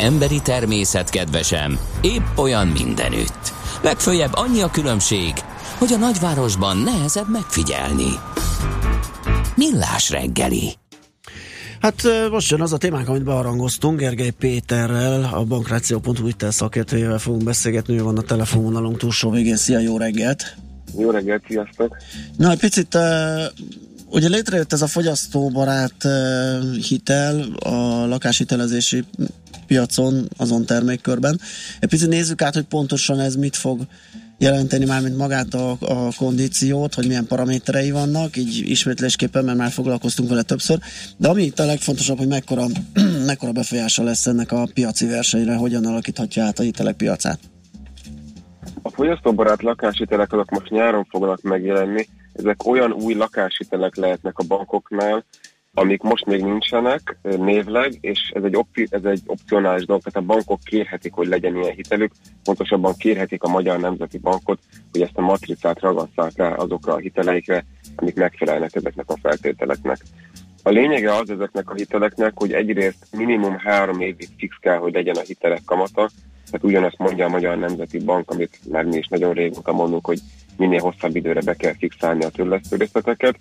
emberi természet kedvesem épp olyan mindenütt. Legfőjebb annyi a különbség, hogy a nagyvárosban nehezebb megfigyelni. Millás reggeli. Hát most jön az a témánk, amit bearangoztunk, Gergely Péterrel, a bankráció.hu itel szakértőjével fogunk beszélgetni, ő van a telefonvonalunk túlsó végén. Szia, jó reggelt! Jó reggelt, sziasztok! Na, egy picit, uh, ugye létrejött ez a fogyasztóbarát uh, hitel a lakáshitelezési piacon, azon termékkörben. Egy picit nézzük át, hogy pontosan ez mit fog jelenteni már, mint magát a, a kondíciót, hogy milyen paraméterei vannak, így ismétlésképpen, mert már foglalkoztunk vele többször, de ami itt a legfontosabb, hogy mekkora, mekkora befolyása lesz ennek a piaci versenyre, hogyan alakíthatja át a hitelek piacát. A fogyasztóbarát lakáshitelek azok most nyáron fognak megjelenni. Ezek olyan új lakáshitelek lehetnek a bankoknál, amik most még nincsenek névleg, és ez egy, opci- ez egy opcionális dolog, tehát a bankok kérhetik, hogy legyen ilyen hitelük, pontosabban kérhetik a Magyar Nemzeti Bankot, hogy ezt a matricát ragasszák rá azokra a hiteleikre, amik megfelelnek ezeknek a feltételeknek. A lényege az ezeknek a hiteleknek, hogy egyrészt minimum három évig fix kell, hogy legyen a hitelek kamata, tehát ugyanezt mondja a Magyar Nemzeti Bank, amit már mi is nagyon régóta mondunk, hogy minél hosszabb időre be kell fixálni a törlesztő részleteket.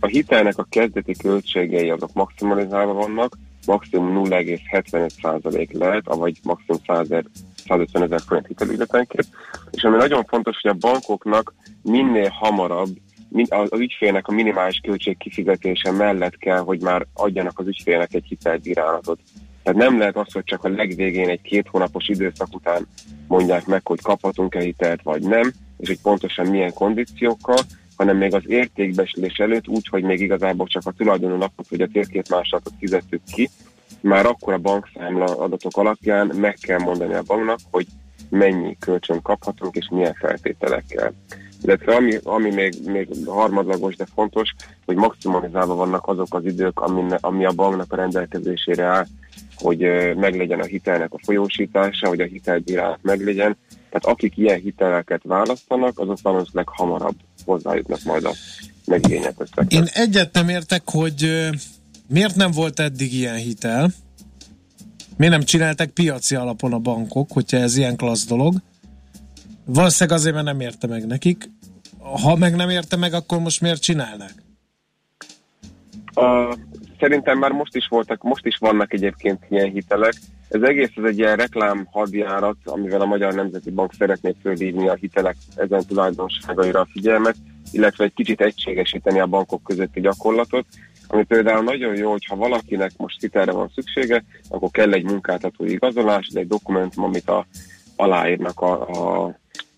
A hitelnek a kezdeti költségei azok maximalizálva vannak, maximum 0,75% lehet, vagy maximum 100 ezer 150 ezer forint hitelügyletenként. És ami nagyon fontos, hogy a bankoknak minél hamarabb az ügyfélnek a minimális költség kifizetése mellett kell, hogy már adjanak az ügyfélnek egy hitelbírálatot. Tehát nem lehet az, hogy csak a legvégén egy két hónapos időszak után mondják meg, hogy kaphatunk-e hitelt, vagy nem, és hogy pontosan milyen kondíciókkal, hanem még az értékbeslés előtt úgy, hogy még igazából csak a tulajdonú napot vagy a térképmásolatot fizettük ki, már akkor a bankszámla adatok alapján meg kell mondani a banknak, hogy mennyi kölcsön kaphatunk és milyen feltételekkel. Illetve ami, ami még, még harmadlagos, de fontos, hogy maximalizálva vannak azok az idők, ami, ami a banknak a rendelkezésére áll, hogy meglegyen a hitelnek a folyósítása, hogy a hitelbírálat meglegyen. Tehát akik ilyen hiteleket választanak, azok valószínűleg hamarabb hozzájutnak majd a megigényelt összeghez. Én egyet nem értek, hogy miért nem volt eddig ilyen hitel, miért nem csináltak piaci alapon a bankok, hogyha ez ilyen klassz dolog. Valószínűleg azért, mert nem érte meg nekik. Ha meg nem érte meg, akkor most miért csinálnak? A, szerintem már most is voltak, most is vannak egyébként ilyen hitelek. Ez egész ez egy ilyen reklám hadjárat, amivel a Magyar Nemzeti Bank szeretné fölhívni a hitelek ezen tulajdonságaira a figyelmet, illetve egy kicsit egységesíteni a bankok közötti gyakorlatot, ami például nagyon jó, hogyha valakinek most hitelre van szüksége, akkor kell egy munkáltatói igazolás, de egy dokumentum, amit a, aláírnak a, a,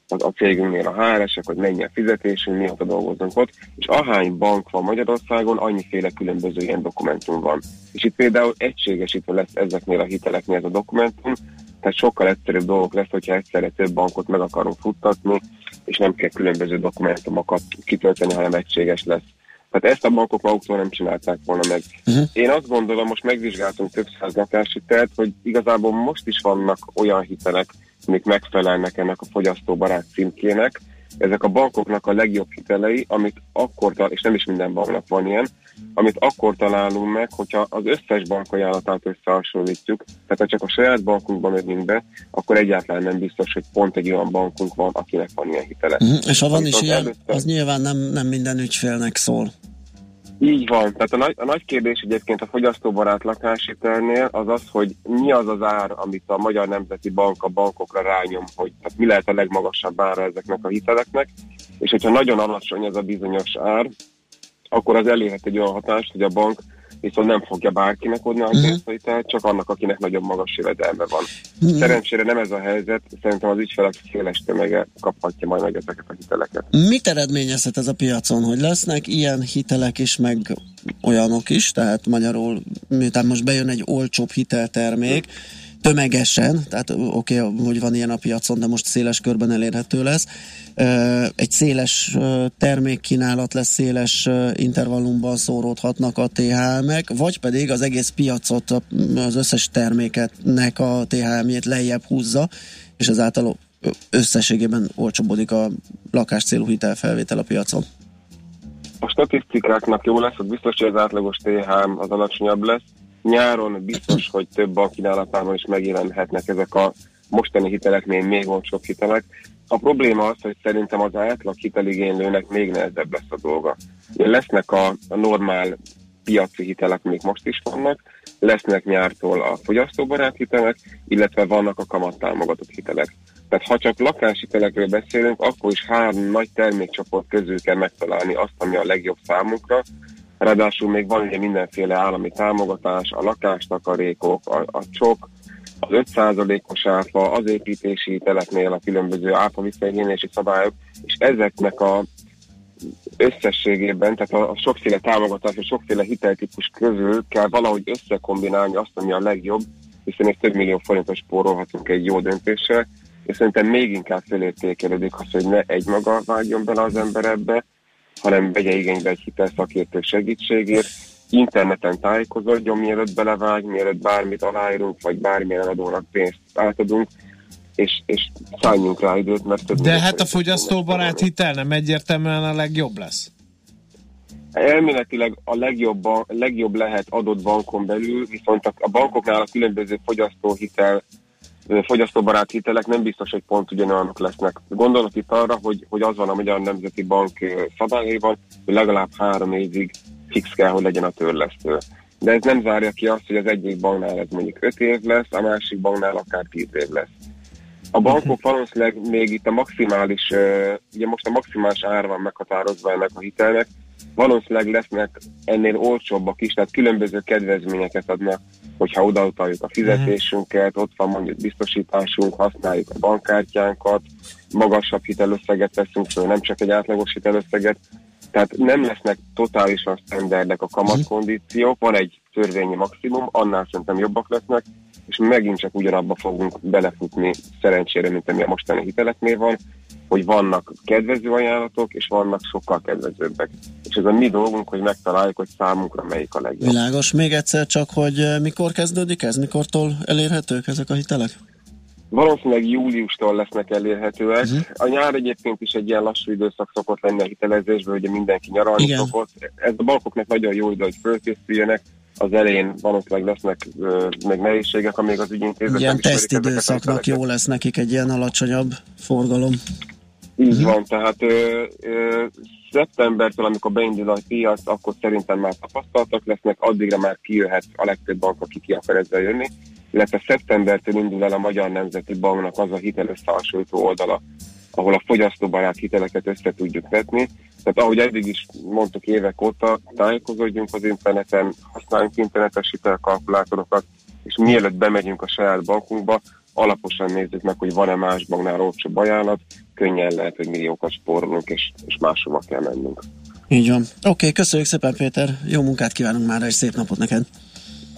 a, a cégünknél a HR-esek, hogy mennyi a fizetésünk, mióta dolgozunk ott, és ahány bank van Magyarországon, annyiféle különböző ilyen dokumentum van. És itt például egységesítve lesz ezeknél a hiteleknél ez a dokumentum, tehát sokkal egyszerűbb dolgok lesz, hogyha egyszerre több bankot meg akarunk futtatni, és nem kell különböző dokumentumokat kitölteni, hanem egységes lesz. Tehát ezt a bankok maguktól nem csinálták volna meg. Uh-huh. Én azt gondolom, most megvizsgáltunk több száz lakáshitelt, hogy igazából most is vannak olyan hitelek, amik megfelelnek ennek a fogyasztóbarát címkének. Ezek a bankoknak a legjobb hitelei, amit akkor, és nem is minden banknak van ilyen, amit akkor találunk meg, hogyha az összes bankajánlatát összehasonlítjuk, tehát ha csak a saját bankunkban megyünk be, akkor egyáltalán nem biztos, hogy pont egy olyan bankunk van, akinek van ilyen hitele. Uh-huh. És ha van is Viszont ilyen, előtte- az nyilván nem, nem minden ügyfélnek szól. Így van. Tehát a nagy, a nagy kérdés egyébként a fogyasztóbarát lakáshitelnél az az, hogy mi az az ár, amit a Magyar Nemzeti Bank a bankokra rányom, hogy tehát mi lehet a legmagasabb ára ezeknek a hiteleknek, és hogyha nagyon alacsony ez a bizonyos ár, akkor az elérhet egy olyan hatást, hogy a bank viszont nem fogja bárkinek adni a Mhm. pénzhitelt, csak annak, akinek nagyobb magas jövedelme van. Mhm. Szerencsére nem ez a helyzet, szerintem az ügyfelek széles tömege kaphatja majd meg ezeket a hiteleket. Mit eredményezhet ez a piacon, hogy lesznek ilyen hitelek is, meg olyanok is, tehát magyarul, miután most bejön egy olcsóbb hiteltermék, tömegesen, tehát oké, okay, hogy van ilyen a piacon, de most széles körben elérhető lesz. Egy széles termékkínálat lesz, széles intervallumban szóródhatnak a THM-ek, vagy pedig az egész piacot, az összes terméketnek a THM-jét lejjebb húzza, és ezáltal összességében olcsóbbodik a lakás célú hitelfelvétel a piacon. A statisztikáknak jó lesz, hogy biztos, hogy az átlagos THM az alacsonyabb lesz. Nyáron biztos, hogy több bankkínálatában is megjelenhetnek ezek a mostani hiteleknél még olcsóbb hitelek. A probléma az, hogy szerintem az átlag hiteligénylőnek még nehezebb lesz a dolga. Lesznek a, a normál piaci hitelek, amik most is vannak, lesznek nyártól a fogyasztóbarát hitelek, illetve vannak a kamattámogatott hitelek. Tehát ha csak lakáshitelekről beszélünk, akkor is három nagy termékcsoport közül kell megtalálni azt, ami a legjobb számunkra. Ráadásul még van ugye mindenféle állami támogatás, a lakástakarékok, a, a csok, az 5%-os áfa, az építési hiteleknél a különböző áfa visszaigénylési szabályok, és ezeknek a összességében, tehát a, a sokféle támogatás, a sokféle hiteltípus közül kell valahogy összekombinálni azt, ami a legjobb, hiszen egy több millió forintos spórolhatunk egy jó döntéssel, és szerintem még inkább felértékelődik az, hogy ne egymaga vágjon bele az ember ebbe, hanem vegye igénybe egy hitelszakértő segítségét, interneten tájékozódjon, mielőtt belevág, mielőtt bármit aláírunk, vagy bármilyen adónak pénzt átadunk, és, és szálljunk rá időt, mert több De hát a fogyasztóbarát hitel nem egyértelműen a legjobb lesz. Elméletileg a legjobb, a legjobb lehet adott bankon belül, viszont a, a bankoknál a különböző fogyasztóhitel, fogyasztóbarát hitelek nem biztos, hogy pont ugyanolyanok lesznek. Gondolok itt arra, hogy, hogy az van a Magyar Nemzeti Bank szabályaiban, hogy legalább három évig fix kell, hogy legyen a törlesztő. De ez nem zárja ki azt, hogy az egyik banknál ez mondjuk 5 év lesz, a másik banknál akár 10 év lesz. A bankok valószínűleg még itt a maximális, ugye most a maximális ár van meghatározva ennek a hitelnek, valószínűleg lesznek ennél olcsóbbak is, tehát különböző kedvezményeket adnak, hogyha odautaljuk a fizetésünket, ott van mondjuk biztosításunk, használjuk a bankkártyánkat, magasabb hitelösszeget veszünk föl, nem csak egy átlagos hitelösszeget, tehát nem lesznek totálisan standardek a kamatkondíciók, van egy törvényi maximum, annál szerintem jobbak lesznek, és megint csak ugyanabba fogunk belefutni szerencsére, mint ami a mostani hiteleknél van, hogy vannak kedvező ajánlatok, és vannak sokkal kedvezőbbek. És ez a mi dolgunk, hogy megtaláljuk, hogy számunkra melyik a legjobb. Világos. Még egyszer csak, hogy eh, mikor kezdődik ez? Mikortól elérhetők ezek a hitelek? Valószínűleg júliustól lesznek elérhetőek. Uh-huh. A nyár egyébként is egy ilyen lassú időszak szokott lenni a hitelezésből, ugye mindenki nyaralni Igen. szokott. Ez a bankoknak nagyon jó idő, hogy fölkészüljenek. Az elején valószínűleg lesznek ö, még nehézségek, amíg az ügyintézetek Ilyen tesztidőszaknak jó lesz nekik egy ilyen alacsonyabb forgalom. Így van, tehát ö, ö, szeptembertől, amikor beindul a piac, akkor szerintem már tapasztaltak lesznek, addigra már kijöhet a legtöbb bank, aki ki akar ezzel jönni, illetve szeptembertől indul el a Magyar Nemzeti Banknak az a hitelösszehasonlító oldala, ahol a fogyasztóbarát hiteleket össze tudjuk vetni. Tehát ahogy eddig is mondtuk évek óta, tájékozódjunk az interneten, használjunk internetes hitelkalkulátorokat, és mielőtt bemegyünk a saját bankunkba, alaposan nézzük meg, hogy van-e más banknál olcsóbb ajánlat, könnyen lehet, hogy milliókat spórolunk, és, és máshova kell mennünk. Így van. Oké, okay, köszönjük szépen Péter, jó munkát kívánunk már, és szép napot neked.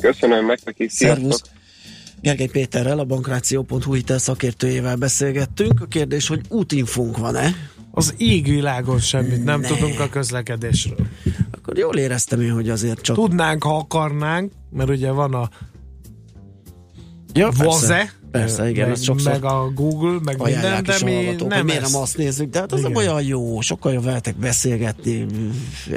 Köszönöm nektek is, Szervusz. Gergely Péterrel, a bankráció.hu hitel szakértőjével beszélgettünk. A kérdés, hogy útinfunk van-e? Az égvilágon semmit nem Ne. tudunk a közlekedésről. Akkor jól éreztem én, hogy azért csak... Tudnánk, ha akarnánk, mert ugye van a ja, Voze, Persze, igen, meg, az sokszor meg a Google, meg minden, de is mi hallgatók, nem miért ezt. nem azt nézzük, de hát az Igen. olyan jó, sokkal jobb veletek beszélgetni,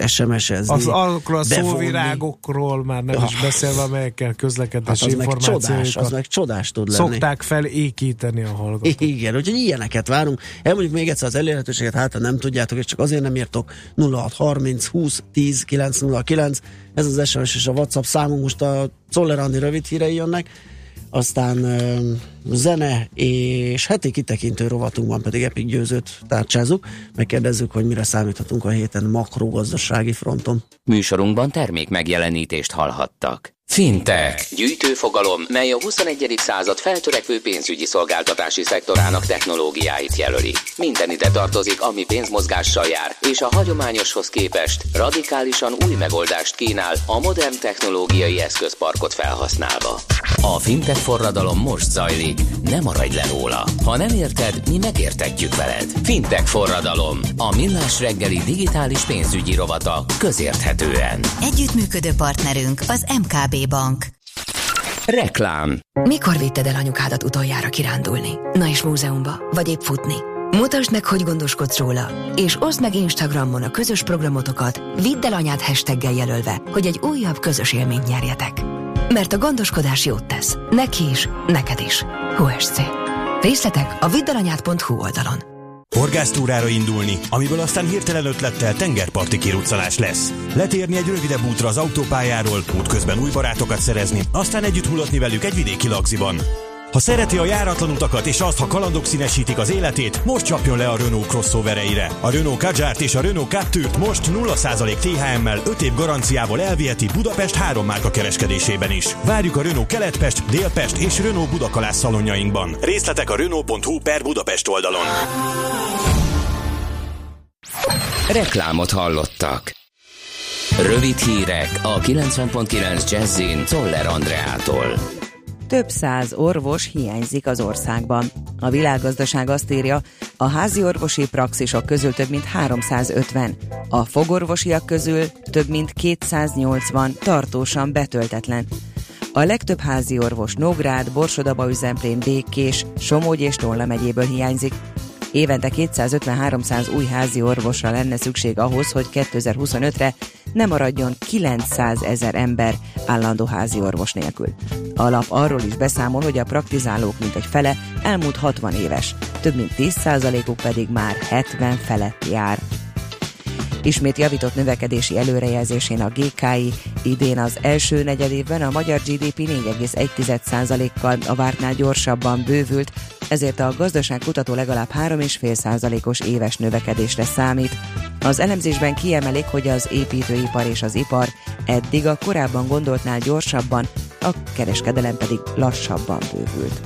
SMS-ezni. Az azokról a bevonni. szóvirágokról már nem is Ah. beszélve, amelyekkel Hát közlekedési az meg csodás, az meg csodás tud lenni. szokták felékíteni a hallgatók. Igen, úgyhogy ilyeneket várunk. Elmondjuk még egyszer az elérhetőséget, hát ha nem tudjátok, és csak azért nem írtok 0630 20 10 909. Ez az SMS és a WhatsApp számunk, most a Czoller rövid hírei jönnek, aztán zene és heti kitekintő rovatunkban pedig Epic győzőt tárcsázunk. Megkérdezzük, hogy mire számíthatunk a héten makrogazdasági fronton. Műsorunkban termék megjelenítést hallhattak. Fintech. Gyűjtőfogalom, mely a 21. század feltörekvő pénzügyi szolgáltatási szektorának technológiáit jelöli. Minden ide tartozik, ami pénzmozgással jár, és a hagyományoshoz képest radikálisan új megoldást kínál a modern technológiai eszközparkot felhasználva. A fintech forradalom most zajlik, ne maradj le róla. Ha nem érted, mi megértetjük veled. Fintech forradalom, a millás reggeli digitális pénzügyi rovata közérthetően. Együttműködő partnerünk az MKB Bank. Reklám Mikor vitted el anyukádat utoljára kirándulni? Na és múzeumba? Vagy épp futni? Mutasd meg, hogy gondoskodsz róla, és oszd meg Instagramon a közös programotokat, vidd el anyád hashtaggel jelölve, hogy egy újabb közös élményt nyerjetek. Mert a gondoskodás jót tesz. Neki is, neked is. HSC. Részletek a viddalanyád.hu oldalon. Horgásztúrára indulni, amiből aztán hirtelen ötlettel tengerparti kiruccanás lesz. Letérni egy rövidebb útra az autópályáról, útközben új barátokat szerezni, aztán együtt mulatni velük egy vidéki lagziban. Ha szereti a járatlan utakat és azt, ha kalandok színesítik az életét, most csapjon le a Renault crossovereire. A Renault Kadjárt és a Renault Captur-t most 0% THM-mel 5 év garanciával elviheti Budapest három márka kereskedésében is. Várjuk a Renault Keletpest, Délpest és Renault Budakalász szalonjainkban. Részletek a Renault.hu per Budapest oldalon. Reklámot hallottak. Rövid hírek a 90.9 Jazzin Toller Andreától. Több száz orvos hiányzik az országban. A világgazdaság azt írja, a házi orvosi praxisok közül több mint 350, a fogorvosiak közül több mint 280 tartósan betöltetlen. A legtöbb házi orvos Nógrád, Borsodaba üzemplén, Békés, Somogy és Tolla megyéből hiányzik. Évente 250-300 új házi orvosra lenne szükség ahhoz, hogy 2025-re ne maradjon 900 ezer ember állandó házi orvos nélkül. A lap arról is beszámol, hogy a praktizálók mintegy fele elmúlt 60 éves, több mint 10%-uk pedig már 70 felett jár. Ismét javított növekedési előrejelzésén a GKI idén az első negyedévben a magyar GDP 4,1%-kal a vártnál gyorsabban bővült, ezért a gazdaságkutató legalább 3,5%-os éves növekedésre számít. Az elemzésben kiemelik, hogy az építőipar és az ipar eddig a korábban gondoltnál gyorsabban, a kereskedelem pedig lassabban bővült.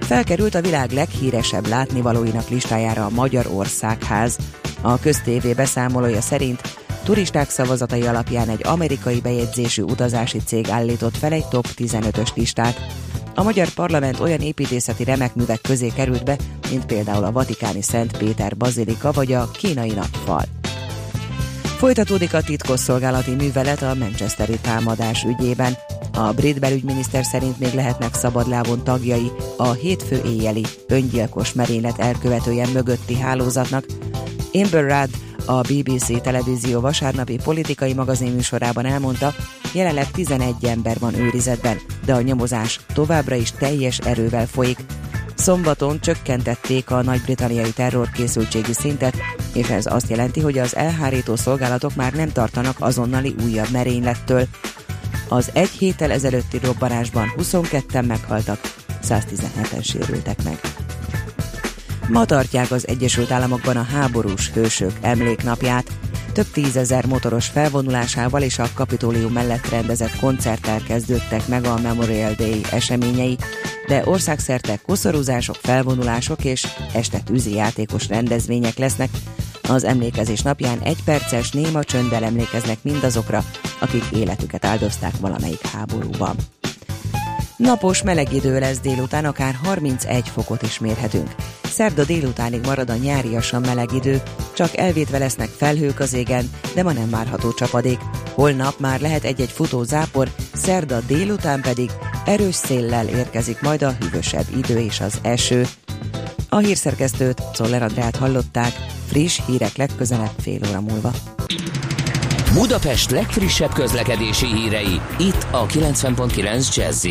Felkerült a világ leghíresebb látnivalóinak listájára a Magyar Országház. A köztévé beszámolója szerint turisták szavazatai alapján egy amerikai bejegyzésű utazási cég állított fel egy top 15-ös listát. A magyar parlament olyan építészeti remek művek közé került be, mint például a vatikáni Szent Péter bazilika vagy a kínai napfal. Folytatódik a titkosszolgálati művelet a Manchesteri támadás ügyében. A brit belügyminiszter szerint még lehetnek szabadlábon tagjai a hétfő éjjeli öngyilkos merénylet elkövetője mögötti hálózatnak. Amber Rudd a BBC televízió vasárnapi politikai magazinműsorában elmondta, jelenleg 11 ember van őrizetben, de a nyomozás továbbra is teljes erővel folyik. Szombaton csökkentették a nagy-britanniai terrorkészültségi szintet, és ez azt jelenti, hogy az elhárító szolgálatok már nem tartanak azonnali újabb merénylettől. Az egy héttel ezelőtti robbanásban 22-en meghaltak, 117-en sérültek meg. Ma tartják az Egyesült Államokban a háborús hősök emléknapját. Több tízezer motoros felvonulásával és a kapitólium mellett rendezett koncerttel kezdődtek meg a Memorial Day eseményei, de országszerte koszorúzások, felvonulások és este tűzi játékos rendezvények lesznek. Az emlékezés napján egy perces néma csönddel emlékeznek mindazokra, akik életüket áldozták valamelyik háborúban. Napos meleg idő lesz délután, akár 31 fokot is mérhetünk. Szerda délutánig marad a nyáriasan meleg idő, csak elvétve lesznek felhők az égen, de ma nem várható csapadék. Holnap már lehet egy-egy futó zápor, szerda délután pedig erős széllel érkezik majd a hűvösebb idő és az eső. A hírszerkesztőt, Czoller Andrát hallották, friss hírek legközelebb fél óra múlva. Budapest legfrissebb közlekedési hírei, itt a 90.9 jazz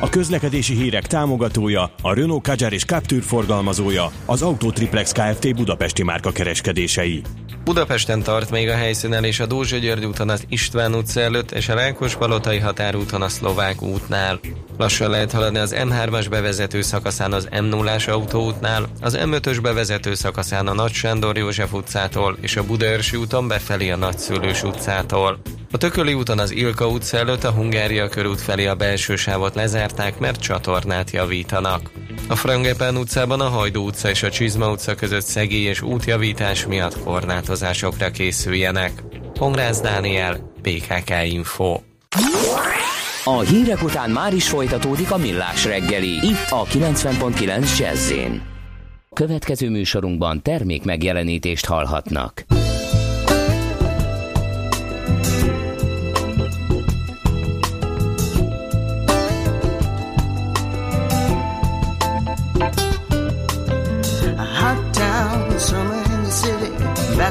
A közlekedési hírek támogatója, a Renault Kadjar és Captur forgalmazója, az Autotriplex Kft. Budapesti márka kereskedései. Budapesten tart még a helyszínen és a Dózsa György úton az István utca előtt és a Rákos-Palotai határúton a Szlovák útnál. Lassan lehet haladni az M3-as bevezető szakaszán az M0-as autóútnál, az M5-ös bevezető szakaszán a Nagy Sándor József utcától és a Budaörsi úton befelé a Nagyszülős utcától. A Tököli úton az Ilka utca előtt a Hungária körút felé a belső sávot lezárták, mert csatornát javítanak. A Frangepán utcában a Hajdú utca és a Csizma utca között szegély és útjavítás miatt korlátozásokra készüljenek. Pongrász Dániel, PKK Info. A hírek után már is folytatódik a millás reggeli, itt a 90.9 jazz Következő műsorunkban termék megjelenítést hallhatnak.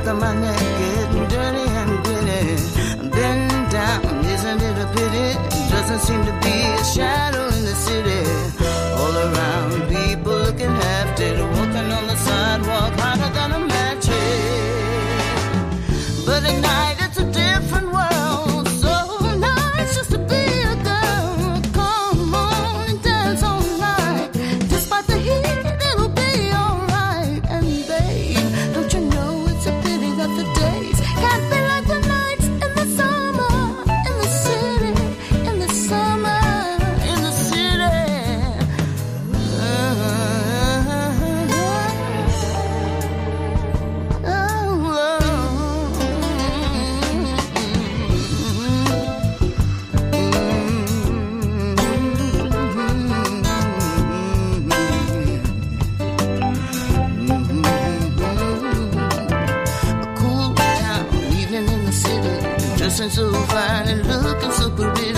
My neck getting dirty and gritty. Been down, isn't it a pity? Doesn't seem to be a shadow looking so pretty.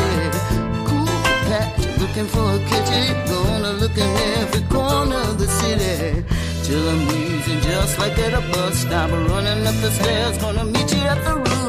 Cool patch, looking for a kitty, gonna look in every corner of the city. Till I'm wheezing just like at a bus stop, running up the stairs, gonna meet you at the roof.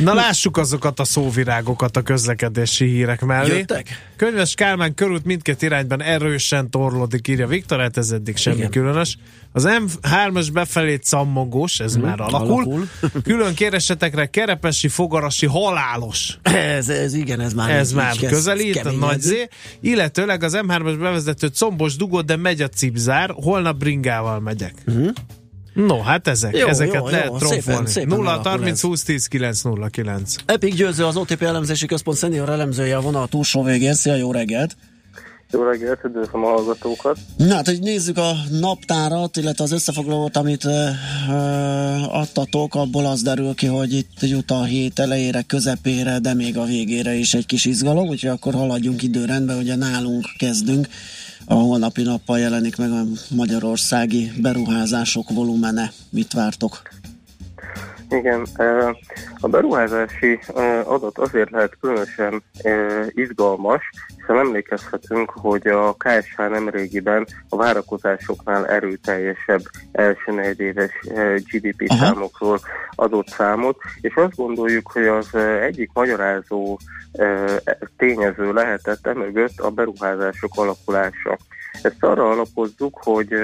Na lássuk azokat a szóvirágokat a közlekedési hírek mellé. Jöttek? Könyves Kálmán körút mindkét irányban erősen torlódik, írja Viktor, hát ez eddig semmi Igen. különös. Az M3-as befelé cammogós, ez Mhm, már alakul. alakul. Külön kéresetekre kerepesi, fogarasi, halálos. Ez, ez igen, ez már ez már kezd közelít, a nagy Z. Illetőleg az M3-as bevezető combos dugott, de megy a cipzár, holnap bringával megyek. No, hát ezek, Jó, ezek ezeket jó, lehet jó, tromfolni. szépen- szépen 0 alakul 30 ez. 20 10 9 0 9. Epic Győző, az OTP elemzési központ senior elemzője a vonal túlsó végén. Szia, jó reggelt! Jó reggelt, üdvözlöm a hallgatókat. Na hát, hogy nézzük a naptárat, illetve az összefoglalót, amit ö, ö, adtatok, abból az derül ki, hogy itt jut a hét elejére, közepére, de még a végére is egy kis izgalom, úgyhogy akkor haladjunk időrendben, ugye nálunk kezdünk. A holnapi nappal jelenik meg a magyarországi beruházások volumene. Mit vártok? Igen, a beruházási adat azért lehet különösen izgalmas, hiszen emlékezhetünk, hogy a KSH nemrégiben a várakozásoknál erőteljesebb első negyedéves eh, GDP Aha. számokról adott számot, és azt gondoljuk, hogy az eh, egyik magyarázó eh, tényező lehetett emögött a beruházások alakulása. Ezt arra alapozzuk, hogy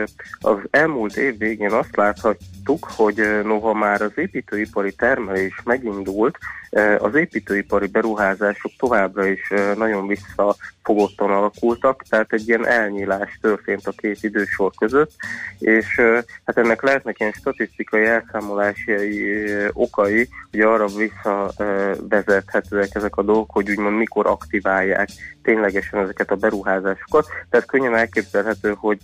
az elmúlt év végén azt láthattuk, hogy noha már az építőipari termelés megindult, az építőipari beruházások továbbra is eh, nagyon visszafogottan alakultak, tehát egy ilyen elnyílás történt a két idősor között, és eh, hát ennek lehetnek ilyen statisztikai elszámolási okai, hogy arra visszavezethetőek ezek a dolgok, hogy úgymond mikor aktiválják ténylegesen ezeket a beruházásokat. Tehát könnyen elképzelhető, hogy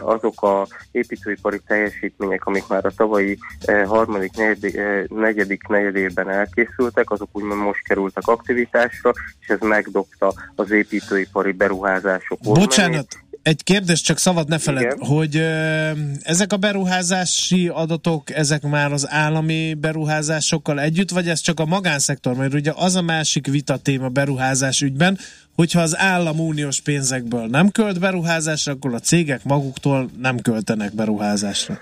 azok a építőipari teljesítmények, amik már a tavalyi harmadik, negyedik, negyedik negyedében elkészültek, azok úgymond most kerültek aktivitásra, és ez megdobta az építőipari beruházások. Bocsánat, egy kérdés, csak szabad ne feled, Igen. hogy ö, ezek a beruházási adatok, ezek már az állami beruházásokkal együtt, vagy ez csak a magánszektor? Mert ugye az a másik vita téma beruházás ügyben, hogyha az állam uniós pénzekből nem költ beruházásra, akkor a cégek maguktól nem költenek beruházásra.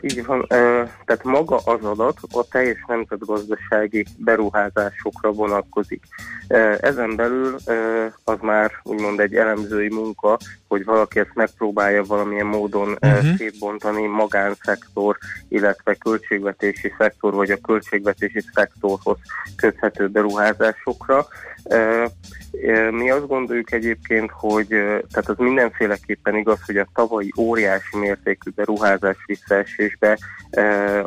Így van, tehát maga az adat a teljes nemzetgazdasági beruházásokra vonatkozik. Ezen belül az már úgymond egy elemzői munka, hogy valaki ezt megpróbálja valamilyen módon uh, Mhm. szétbontani magánszektor, illetve költségvetési szektor, vagy a költségvetési szektorhoz köthető beruházásokra. Uh, uh, mi azt gondoljuk egyébként, hogy tehát az mindenféleképpen igaz, hogy a tavalyi óriási mértékű beruházás visszaesésbe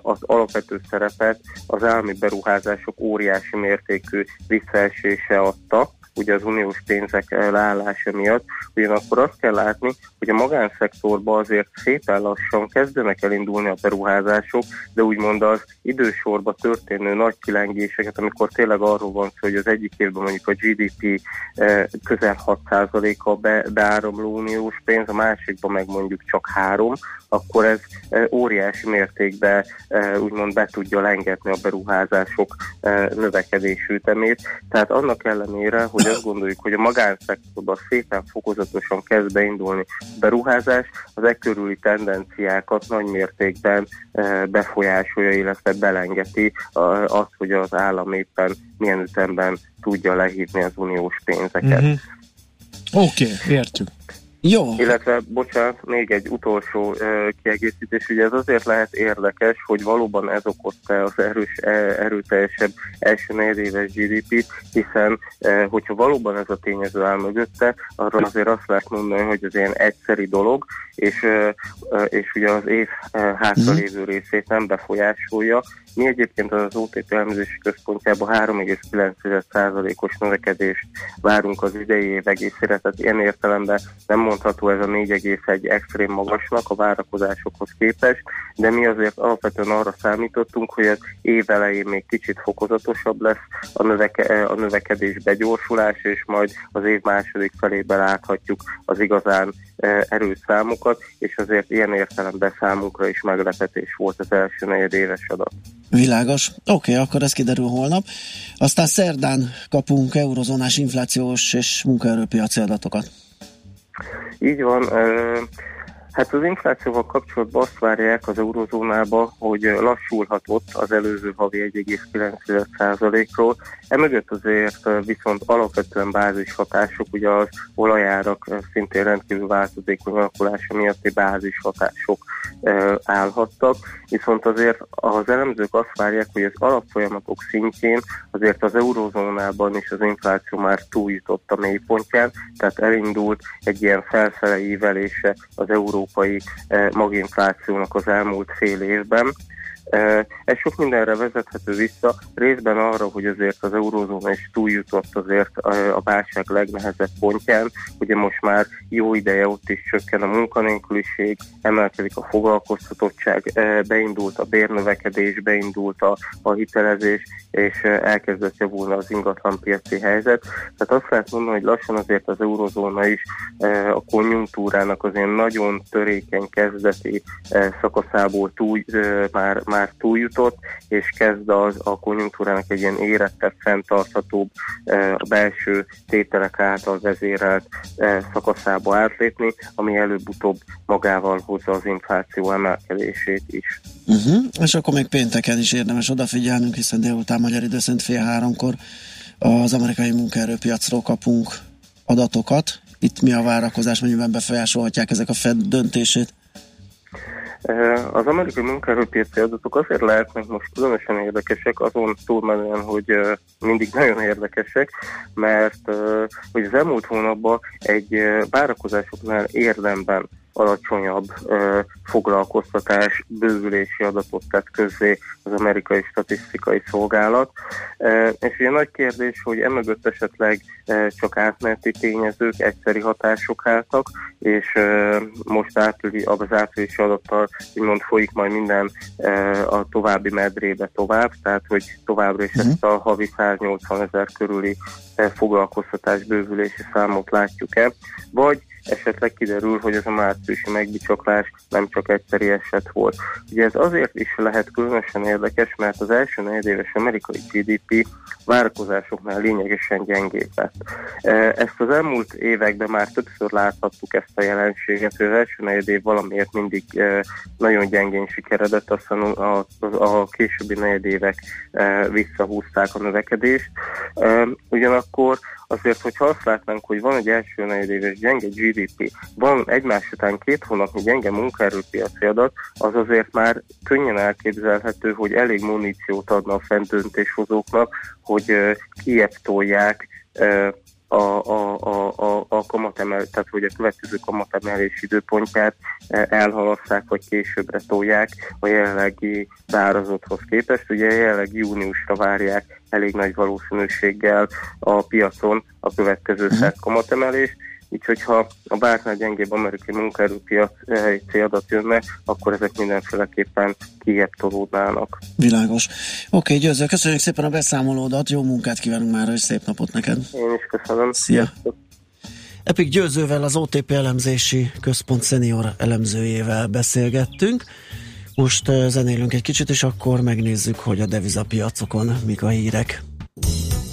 az alapvető szerepet az állami beruházások óriási mértékű visszaesése adta, ugye az uniós pénzek leállása miatt, ugyanakkor azt kell látni, hogy a magánszektorban azért szépen lassan kezdenek elindulni a beruházások, de úgymond az idősorba történő nagy kilengéseket, amikor tényleg arról van szó, hogy az egyik évben mondjuk a GDP eh, közel 6%-a be, beáramló uniós pénz, a másikban meg mondjuk csak 3, akkor ez eh, óriási mértékben eh, úgymond be tudja lengetni a beruházások növekedési ütemét. Tehát annak ellenére, hogy azt gondoljuk, hogy a magánszektorban szépen fokozatosan kezd beindulni beruházás, az e körüli tendenciákat nagy mértékben eh, befolyásolja, illetve belengeti eh, azt, hogy az állam éppen milyen ütemben tudja lehívni az uniós pénzeket. Mhm. Oké, okay, értjük. Jó. Illetve, bocsánat, még egy utolsó uh, kiegészítés, ugye ez azért lehet érdekes, hogy valóban ez okozta az erős, uh, erőteljesebb első negyedéves GDP-t, hiszen uh, hogyha valóban ez a tényező áll mögötte, arra azért azt lehet mondani, hogy ez ilyen egyszeri dolog, és, uh, és ugye az év uh, hátralévő részét nem befolyásolja. Mi egyébként az OTP elemzési központjában 3,9%-os növekedést várunk az idei év egészére, tehát ilyen értelemben nem mondható ez a 4,1 extrém magasnak a várakozásokhoz képest, de mi azért alapvetően arra számítottunk, hogy az év elején még kicsit fokozatosabb lesz a, növeke, a növekedés begyorsulás, és majd az év második felében láthatjuk az igazán e, erős számokat, és azért ilyen értelemben számunkra is meglepetés volt az első negyedéves adat. Világos. Oké, okay, akkor ez kiderül holnap. Aztán szerdán kapunk eurozónás inflációs és munkaerőpiaci adatokat. Így van. Hát az inflációval kapcsolatban azt várják az eurozónába, hogy lassulhatott az előző havi 1,9%-ról. Emögött azért viszont alapvetően bázis hatások, ugye az olajárak szintén rendkívül változékony alakulása miatti bázis hatások ö, állhattak, viszont azért az elemzők azt várják, hogy az alapfolyamatok szintjén azért az eurozónában is az infláció már túljutott a mélypontján, tehát elindult egy ilyen felfele ívelése az európai eh, maginflációnak az elmúlt fél évben. Ez sok mindenre vezethető vissza, részben arra, hogy azért az eurózóna is túljutott azért a válság legnehezebb pontján. Ugye most már jó ideje ott is csökken a munkanélküliség, emelkedik a foglalkoztatottság, beindult a bérnövekedés, beindult a, a hitelezés, és elkezdett javulni az ingatlanpiaci helyzet. Tehát azt lehet mondani, hogy lassan azért az eurozóna is a konjunktúrának az ilyen nagyon törékeny kezdeti szakaszából túl, már, már túljutott, és kezd az, a konjunktúrának egy ilyen érettebb, fenntarthatóbb a belső tételek által vezérelt eh, szakaszába átlépni, ami előbb-utóbb magával hozza az infláció emelkedését is. Uh-huh. És akkor még pénteken is érdemes odafigyelnünk, hiszen délután magyar idő szerint fél háromkor az amerikai munkaerőpiacról kapunk adatokat. Itt mi a várakozás, mennyiben befolyásolhatják ezek a Fed döntését? Az amerikai munkaerőpiaci adatok azért lehetnek most különösen érdekesek, azon túlmenően, hogy mindig nagyon érdekesek, mert hogy az elmúlt hónapban egy várakozásoknál érdemben alacsonyabb ö, foglalkoztatás bővülési adatot tett közzé az amerikai statisztikai szolgálat. E, és ugye nagy kérdés, hogy emögött esetleg e, csak átmeneti tényezők, egyszeri hatások álltak, és e, most átüli, az áprilisi adattal úgymond folyik majd minden e, a további medrébe tovább, tehát hogy továbbra is ezt a havi 180 ezer körüli e, foglalkoztatás bővülési számot látjuk-e, vagy esetleg kiderül, hogy ez a márciusi megbicsaklás nem csak egyszeri eset volt. Ugye ez azért is lehet különösen érdekes, mert az első negyedéves amerikai GDP várakozásoknál lényegesen gyengébb lett. E, Ezt az elmúlt években már többször láthattuk ezt a jelenséget, hogy az első negyedév valamiért mindig e, nagyon gyengén sikeredett, aztán a, a, a későbbi negyedévek e, visszahúzták a növekedést. Ugyanakkor azért, hogyha azt látnánk, hogy van egy első negyedéves gyenge GDP, van egymás után két hónapnyi gyenge munkaerőpiaci adat, az azért már könnyen elképzelhető, hogy elég muníciót adna a fent döntéshozóknak, hogy kiebb tolják uh, a, a, a, a, kamatemel, tehát hogy a következő kamatemelés időpontját eh, elhalasszák, vagy későbbre tolják a jelenlegi várazotthoz képest. Ugye jelenleg júniusra várják elég nagy valószínűséggel a piacon a következő szert kamatemelést, így hogyha a bárnál gyengébb amerikai munkaerőpiaci adat jönne, akkor ezek mindenféleképpen kiebb tolódnának. Világos. Oké, Győző, köszönjük szépen a beszámolódat, jó munkát kívánunk már, és szép napot neked. Én is köszönöm. Szia. Epic Győzővel, az OTP elemzési központ szenior elemzőjével beszélgettünk. Most uh, zenélünk egy kicsit, és akkor megnézzük, hogy a devizapiacokon mik a hírek.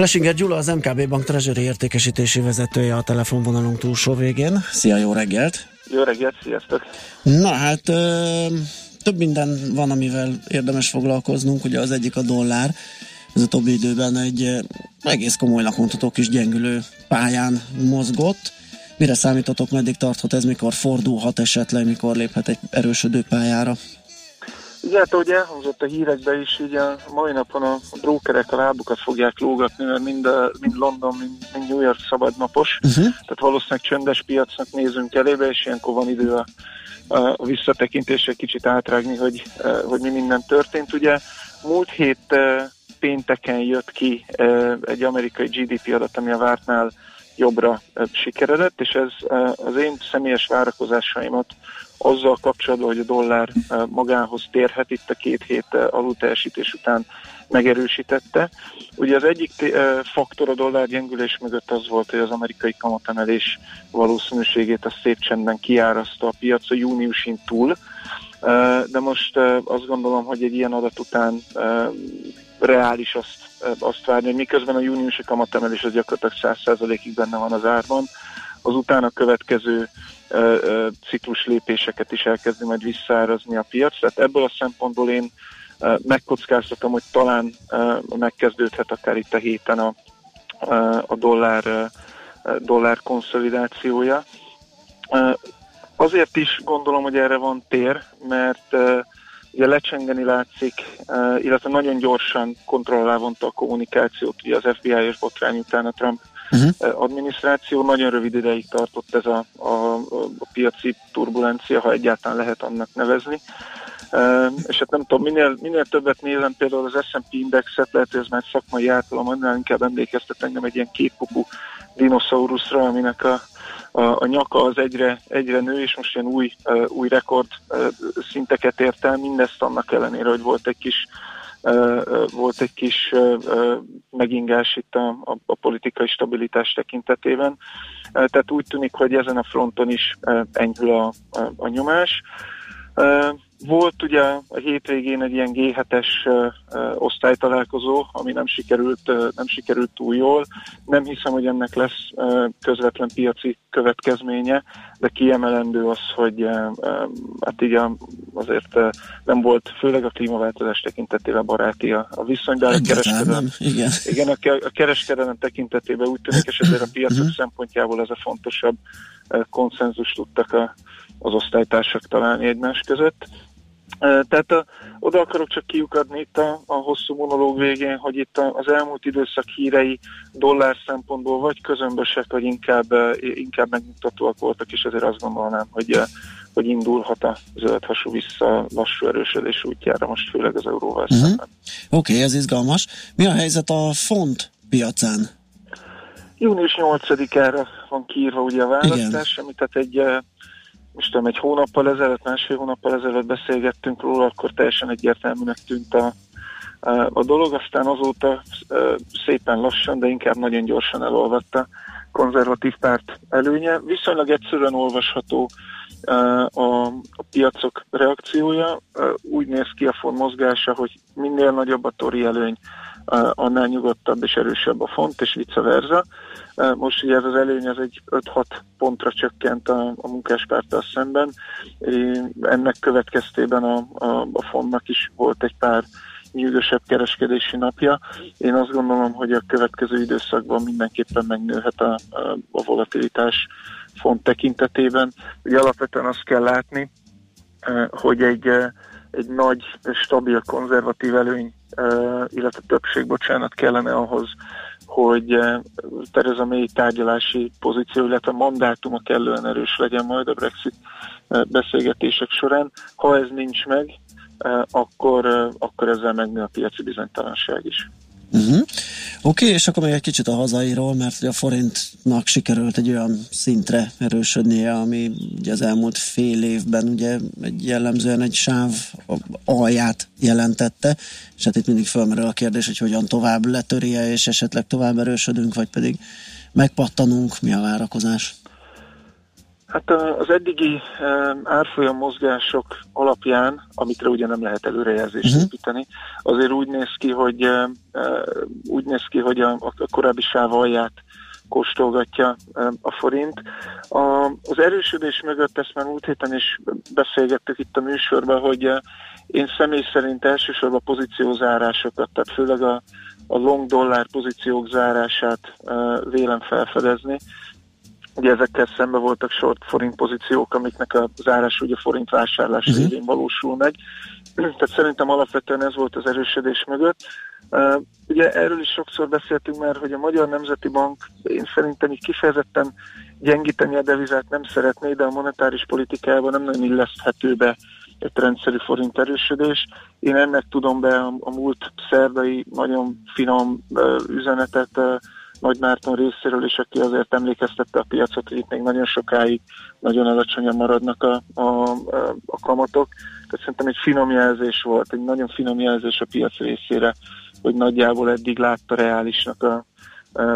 Lesinger Gyula, az MKB Bank Treasury értékesítési vezetője a telefonvonalunk túlsó végén. Szia, jó reggelt! Jó reggelt, sziasztok! Na hát több minden van, amivel érdemes foglalkoznunk. Ugye az egyik a dollár. Ez utóbbi időben egy egész komolynak mondható kis gyengülő pályán mozgott. Mire számítotok, meddig tarthat ez, mikor fordulhat esetleg, mikor léphet egy erősödő pályára? Ugye, hát ahogy elhangzott a hírekben is, így a mai napon a brókerek a lábukat fogják lógatni, mert mind, a, mind London, mind, mind New York szabadnapos, uh-huh. tehát valószínűleg csöndes piacnak nézünk elébe, és ilyenkor van idő a, a visszatekintésre kicsit átrágni, hogy, eh, hogy mi minden történt. Ugye múlt hét eh, pénteken jött ki eh, egy amerikai GDP adat, ami a vártnál jobbra sikeredett, és ez az én személyes várakozásaimat azzal kapcsolatban, hogy a dollár eh, magához térhet, itt a két hét eh, alulteljesítés után megerősítette. Ugye az egyik eh, faktor a dollár gyengülés mögött az volt, hogy az amerikai kamatemelés valószínűségét a szép csendben kiáraszta a piac a júniusin túl, de most azt gondolom, hogy egy ilyen adat után reális azt, azt várni, hogy miközben a júniusi kamatemelés az gyakorlatilag 100%-ig benne van az árban, az utána következő ciklus lépéseket is elkezdi majd visszaárazni a piac. Tehát ebből a szempontból én megkockáztatom, hogy talán megkezdődhet akár itt a héten a, a dollár, dollár konszolidációja. Azért is gondolom, hogy erre van tér, mert ugye lecsengeni látszik, illetve nagyon gyorsan kontroll a kommunikációt, ugye az FBI-es botrány után a Trump uh-huh. adminisztráció. Nagyon rövid ideig tartott ez a, a, a piaci turbulencia, ha egyáltalán lehet annak nevezni. Uh, és hát nem tudom, minél, minél többet nézem például az S&P indexet, lehet, hogy ez már szakmai általam, annál inkább emlékeztet engem egy ilyen kétpopú dinoszauruszra, aminek a, a, a nyaka az egyre, egyre nő, és most ilyen új, uh, új rekord uh, szinteket ért el, mindezt annak ellenére, hogy volt egy kis uh, volt egy kis megingás itt a, a, a politikai stabilitás tekintetében. Tehát úgy tűnik, hogy ezen a fronton is enyhül a, a, a nyomás. Volt ugye a hétvégén egy ilyen G7-es uh, uh, osztálytalálkozó, ami nem sikerült, nem sikerült túl jól. Nem hiszem, hogy ennek lesz közvetlen piaci következménye, de kiemelendő az, hogy hát a, azért nem volt, főleg a klímaváltozás tekintetében baráti a, a viszony, de a kereskedelem, igen. igen, a, ke- a kereskedelem tekintetében úgy tűnik, és ezért a piacok szempontjából ez a fontosabb konszenzus tudtak a, az osztálytársak találni egymás között. Tehát oda akarok csak kiukadni itt a, a hosszú monológ végén, hogy itt az elmúlt időszak hírei dollár szempontból vagy közömbösek, vagy inkább, inkább megmutatóak voltak, és ezért azt gondolnám, hogy, hogy indulhat a zöld hasú vissza lassú erősödés útjára, most főleg az euróval Uh-huh. szemben. Oké, okay, ez izgalmas. Mi a helyzet a font piacán? Június 8-ára van kiírva ugye a választás, amit tehát egy, most tudom, egy hónappal ezelőtt, másfél hónappal ezelőtt beszélgettünk róla, akkor teljesen egyértelműnek tűnt a, a, a dolog, aztán azóta eh, szépen lassan, de inkább nagyon gyorsan elolvatta konzervatív párt előnye. Viszonylag egyszerűen olvasható eh, a, a piacok reakciója. Eh, Úgy néz ki a font mozgása, hogy minél nagyobb a tori előny, annál nyugodtabb és erősebb a font, és vice versa. Most ugye ez az előny az egy 5-6 pontra csökkent a, a munkáspárttal szemben. Ennek következtében a, a, a fontnak is volt egy pár nyűgösebb kereskedési napja. Én azt gondolom, hogy a következő időszakban mindenképpen megnőhet a, a, volatilitás font tekintetében. Ugye alapvetően azt kell látni, hogy egy, egy nagy, stabil, konzervatív előny, illetve többség, bocsánat, kellene ahhoz, hogy eh, Tereza May tárgyalási pozíció, illetve mandátuma kellően erős legyen majd a Brexit eh, beszélgetések során. Ha ez nincs meg, eh, akkor, akkor ezzel megnő a piaci bizonytalanság is. Uh-huh. Oké, okay, és akkor még egy kicsit a hazairól, mert a forintnak sikerült egy olyan szintre erősödnie, ami ugye az elmúlt fél évben ugye egy jellemzően egy sáv alját jelentette, és hát itt mindig felmerül a kérdés, hogy hogyan tovább letörje, és esetleg tovább erősödünk, vagy pedig megpattanunk, mi a várakozás? Hát az eddigi árfolyam mozgások alapján, amikre ugye nem lehet előrejelzést uh-huh. építeni, azért úgy néz ki, hogy úgy néz ki, hogy a, a korábbi sáv alját kóstolgatja a forint. A, az erősödés mögött ezt már múlt héten is beszélgettük itt a műsorban, hogy én személy szerint elsősorban pozíciózárásokat, tehát főleg a, a long dollár pozíciók zárását vélem felfedezni. Ugye ezekkel szembe voltak short forint pozíciók, amiknek a zárás ugye forint vásárlás uh-huh. révén valósul meg. Tehát szerintem alapvetően ez volt az erősödés mögött. Uh, ugye erről is sokszor beszéltünk már, hogy a Magyar Nemzeti Bank én szerintem így kifejezetten gyengíteni a devizát nem szeretné, de a monetáris politikában nem nagyon illeszthető be egy rendszerű forint erősödés. Én ennek tudom be a, a múlt szerdai nagyon finom uh, üzenetet uh, nagy Márton részéről is, aki azért emlékeztette a piacot, hogy itt még nagyon sokáig nagyon alacsonyan maradnak a, a, a kamatok. Tehát szerintem egy finom jelzés volt, egy nagyon finom jelzés a piac részére, hogy nagyjából eddig látta reálisnak a,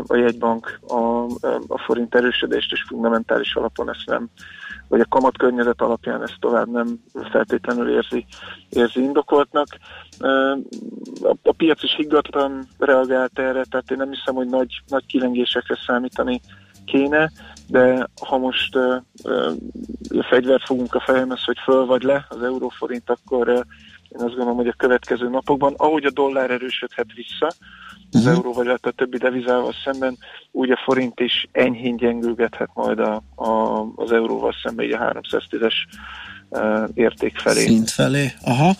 a jegybank a, a forint erősödést, és fundamentális alapon ezt nem, vagy a kamat környezet alapján ezt tovább nem feltétlenül érzi, érzi indokoltnak. A, a piac is higgadtan reagált erre, tehát én nem hiszem, hogy nagy, nagy kilengésekre számítani kéne, de ha most uh, uh, fegyvert fogunk a fejemhez, hogy föl vagy le az euróforint, akkor uh, én azt gondolom, hogy a következő napokban, ahogy a dollár erősödhet vissza, az uh-huh. euró vagy a többi devizával szemben, úgy a forint is enyhén gyengülgethet majd a, a, az euróval szemben, így a 310-es uh, érték felé. Szint felé, aha.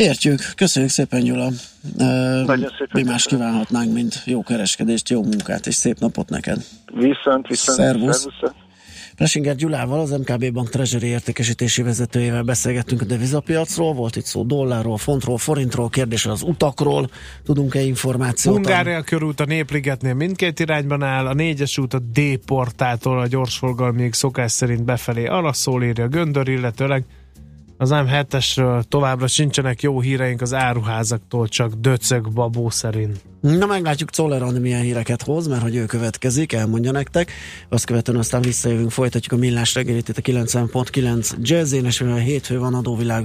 Értjük. Köszönjük szépen, Gyula. Nagyon szépen. Mi más kívánhatnánk, mint jó kereskedést, jó munkát és szép napot neked. Viszont, viszont. Szervusz. Szervusz. Plesinger Gyulával, az MKB Bank Treasury értékesítési vezetőjével beszélgettünk a devizapiacról, volt itt szó dollárról, fontról, forintról, kérdés az utakról, tudunk-e információt? Hungária körút a Népligetnél mindkét irányban áll, a négyes út a D portától a gyorsforgalmiig szokás szerint befelé. Arra szól írja Göndör, illetőleg az M7-esről továbbra sincsenek jó híreink az áruházaktól, csak döcög babó szerint. Na meglátjuk Czoller Andi milyen híreket hoz, mert hogy ő következik, elmondja nektek. Azt követően aztán visszajövünk, folytatjuk a millás reggelit itt a 90.9 jazzén, és mivel hétfő van adóvilág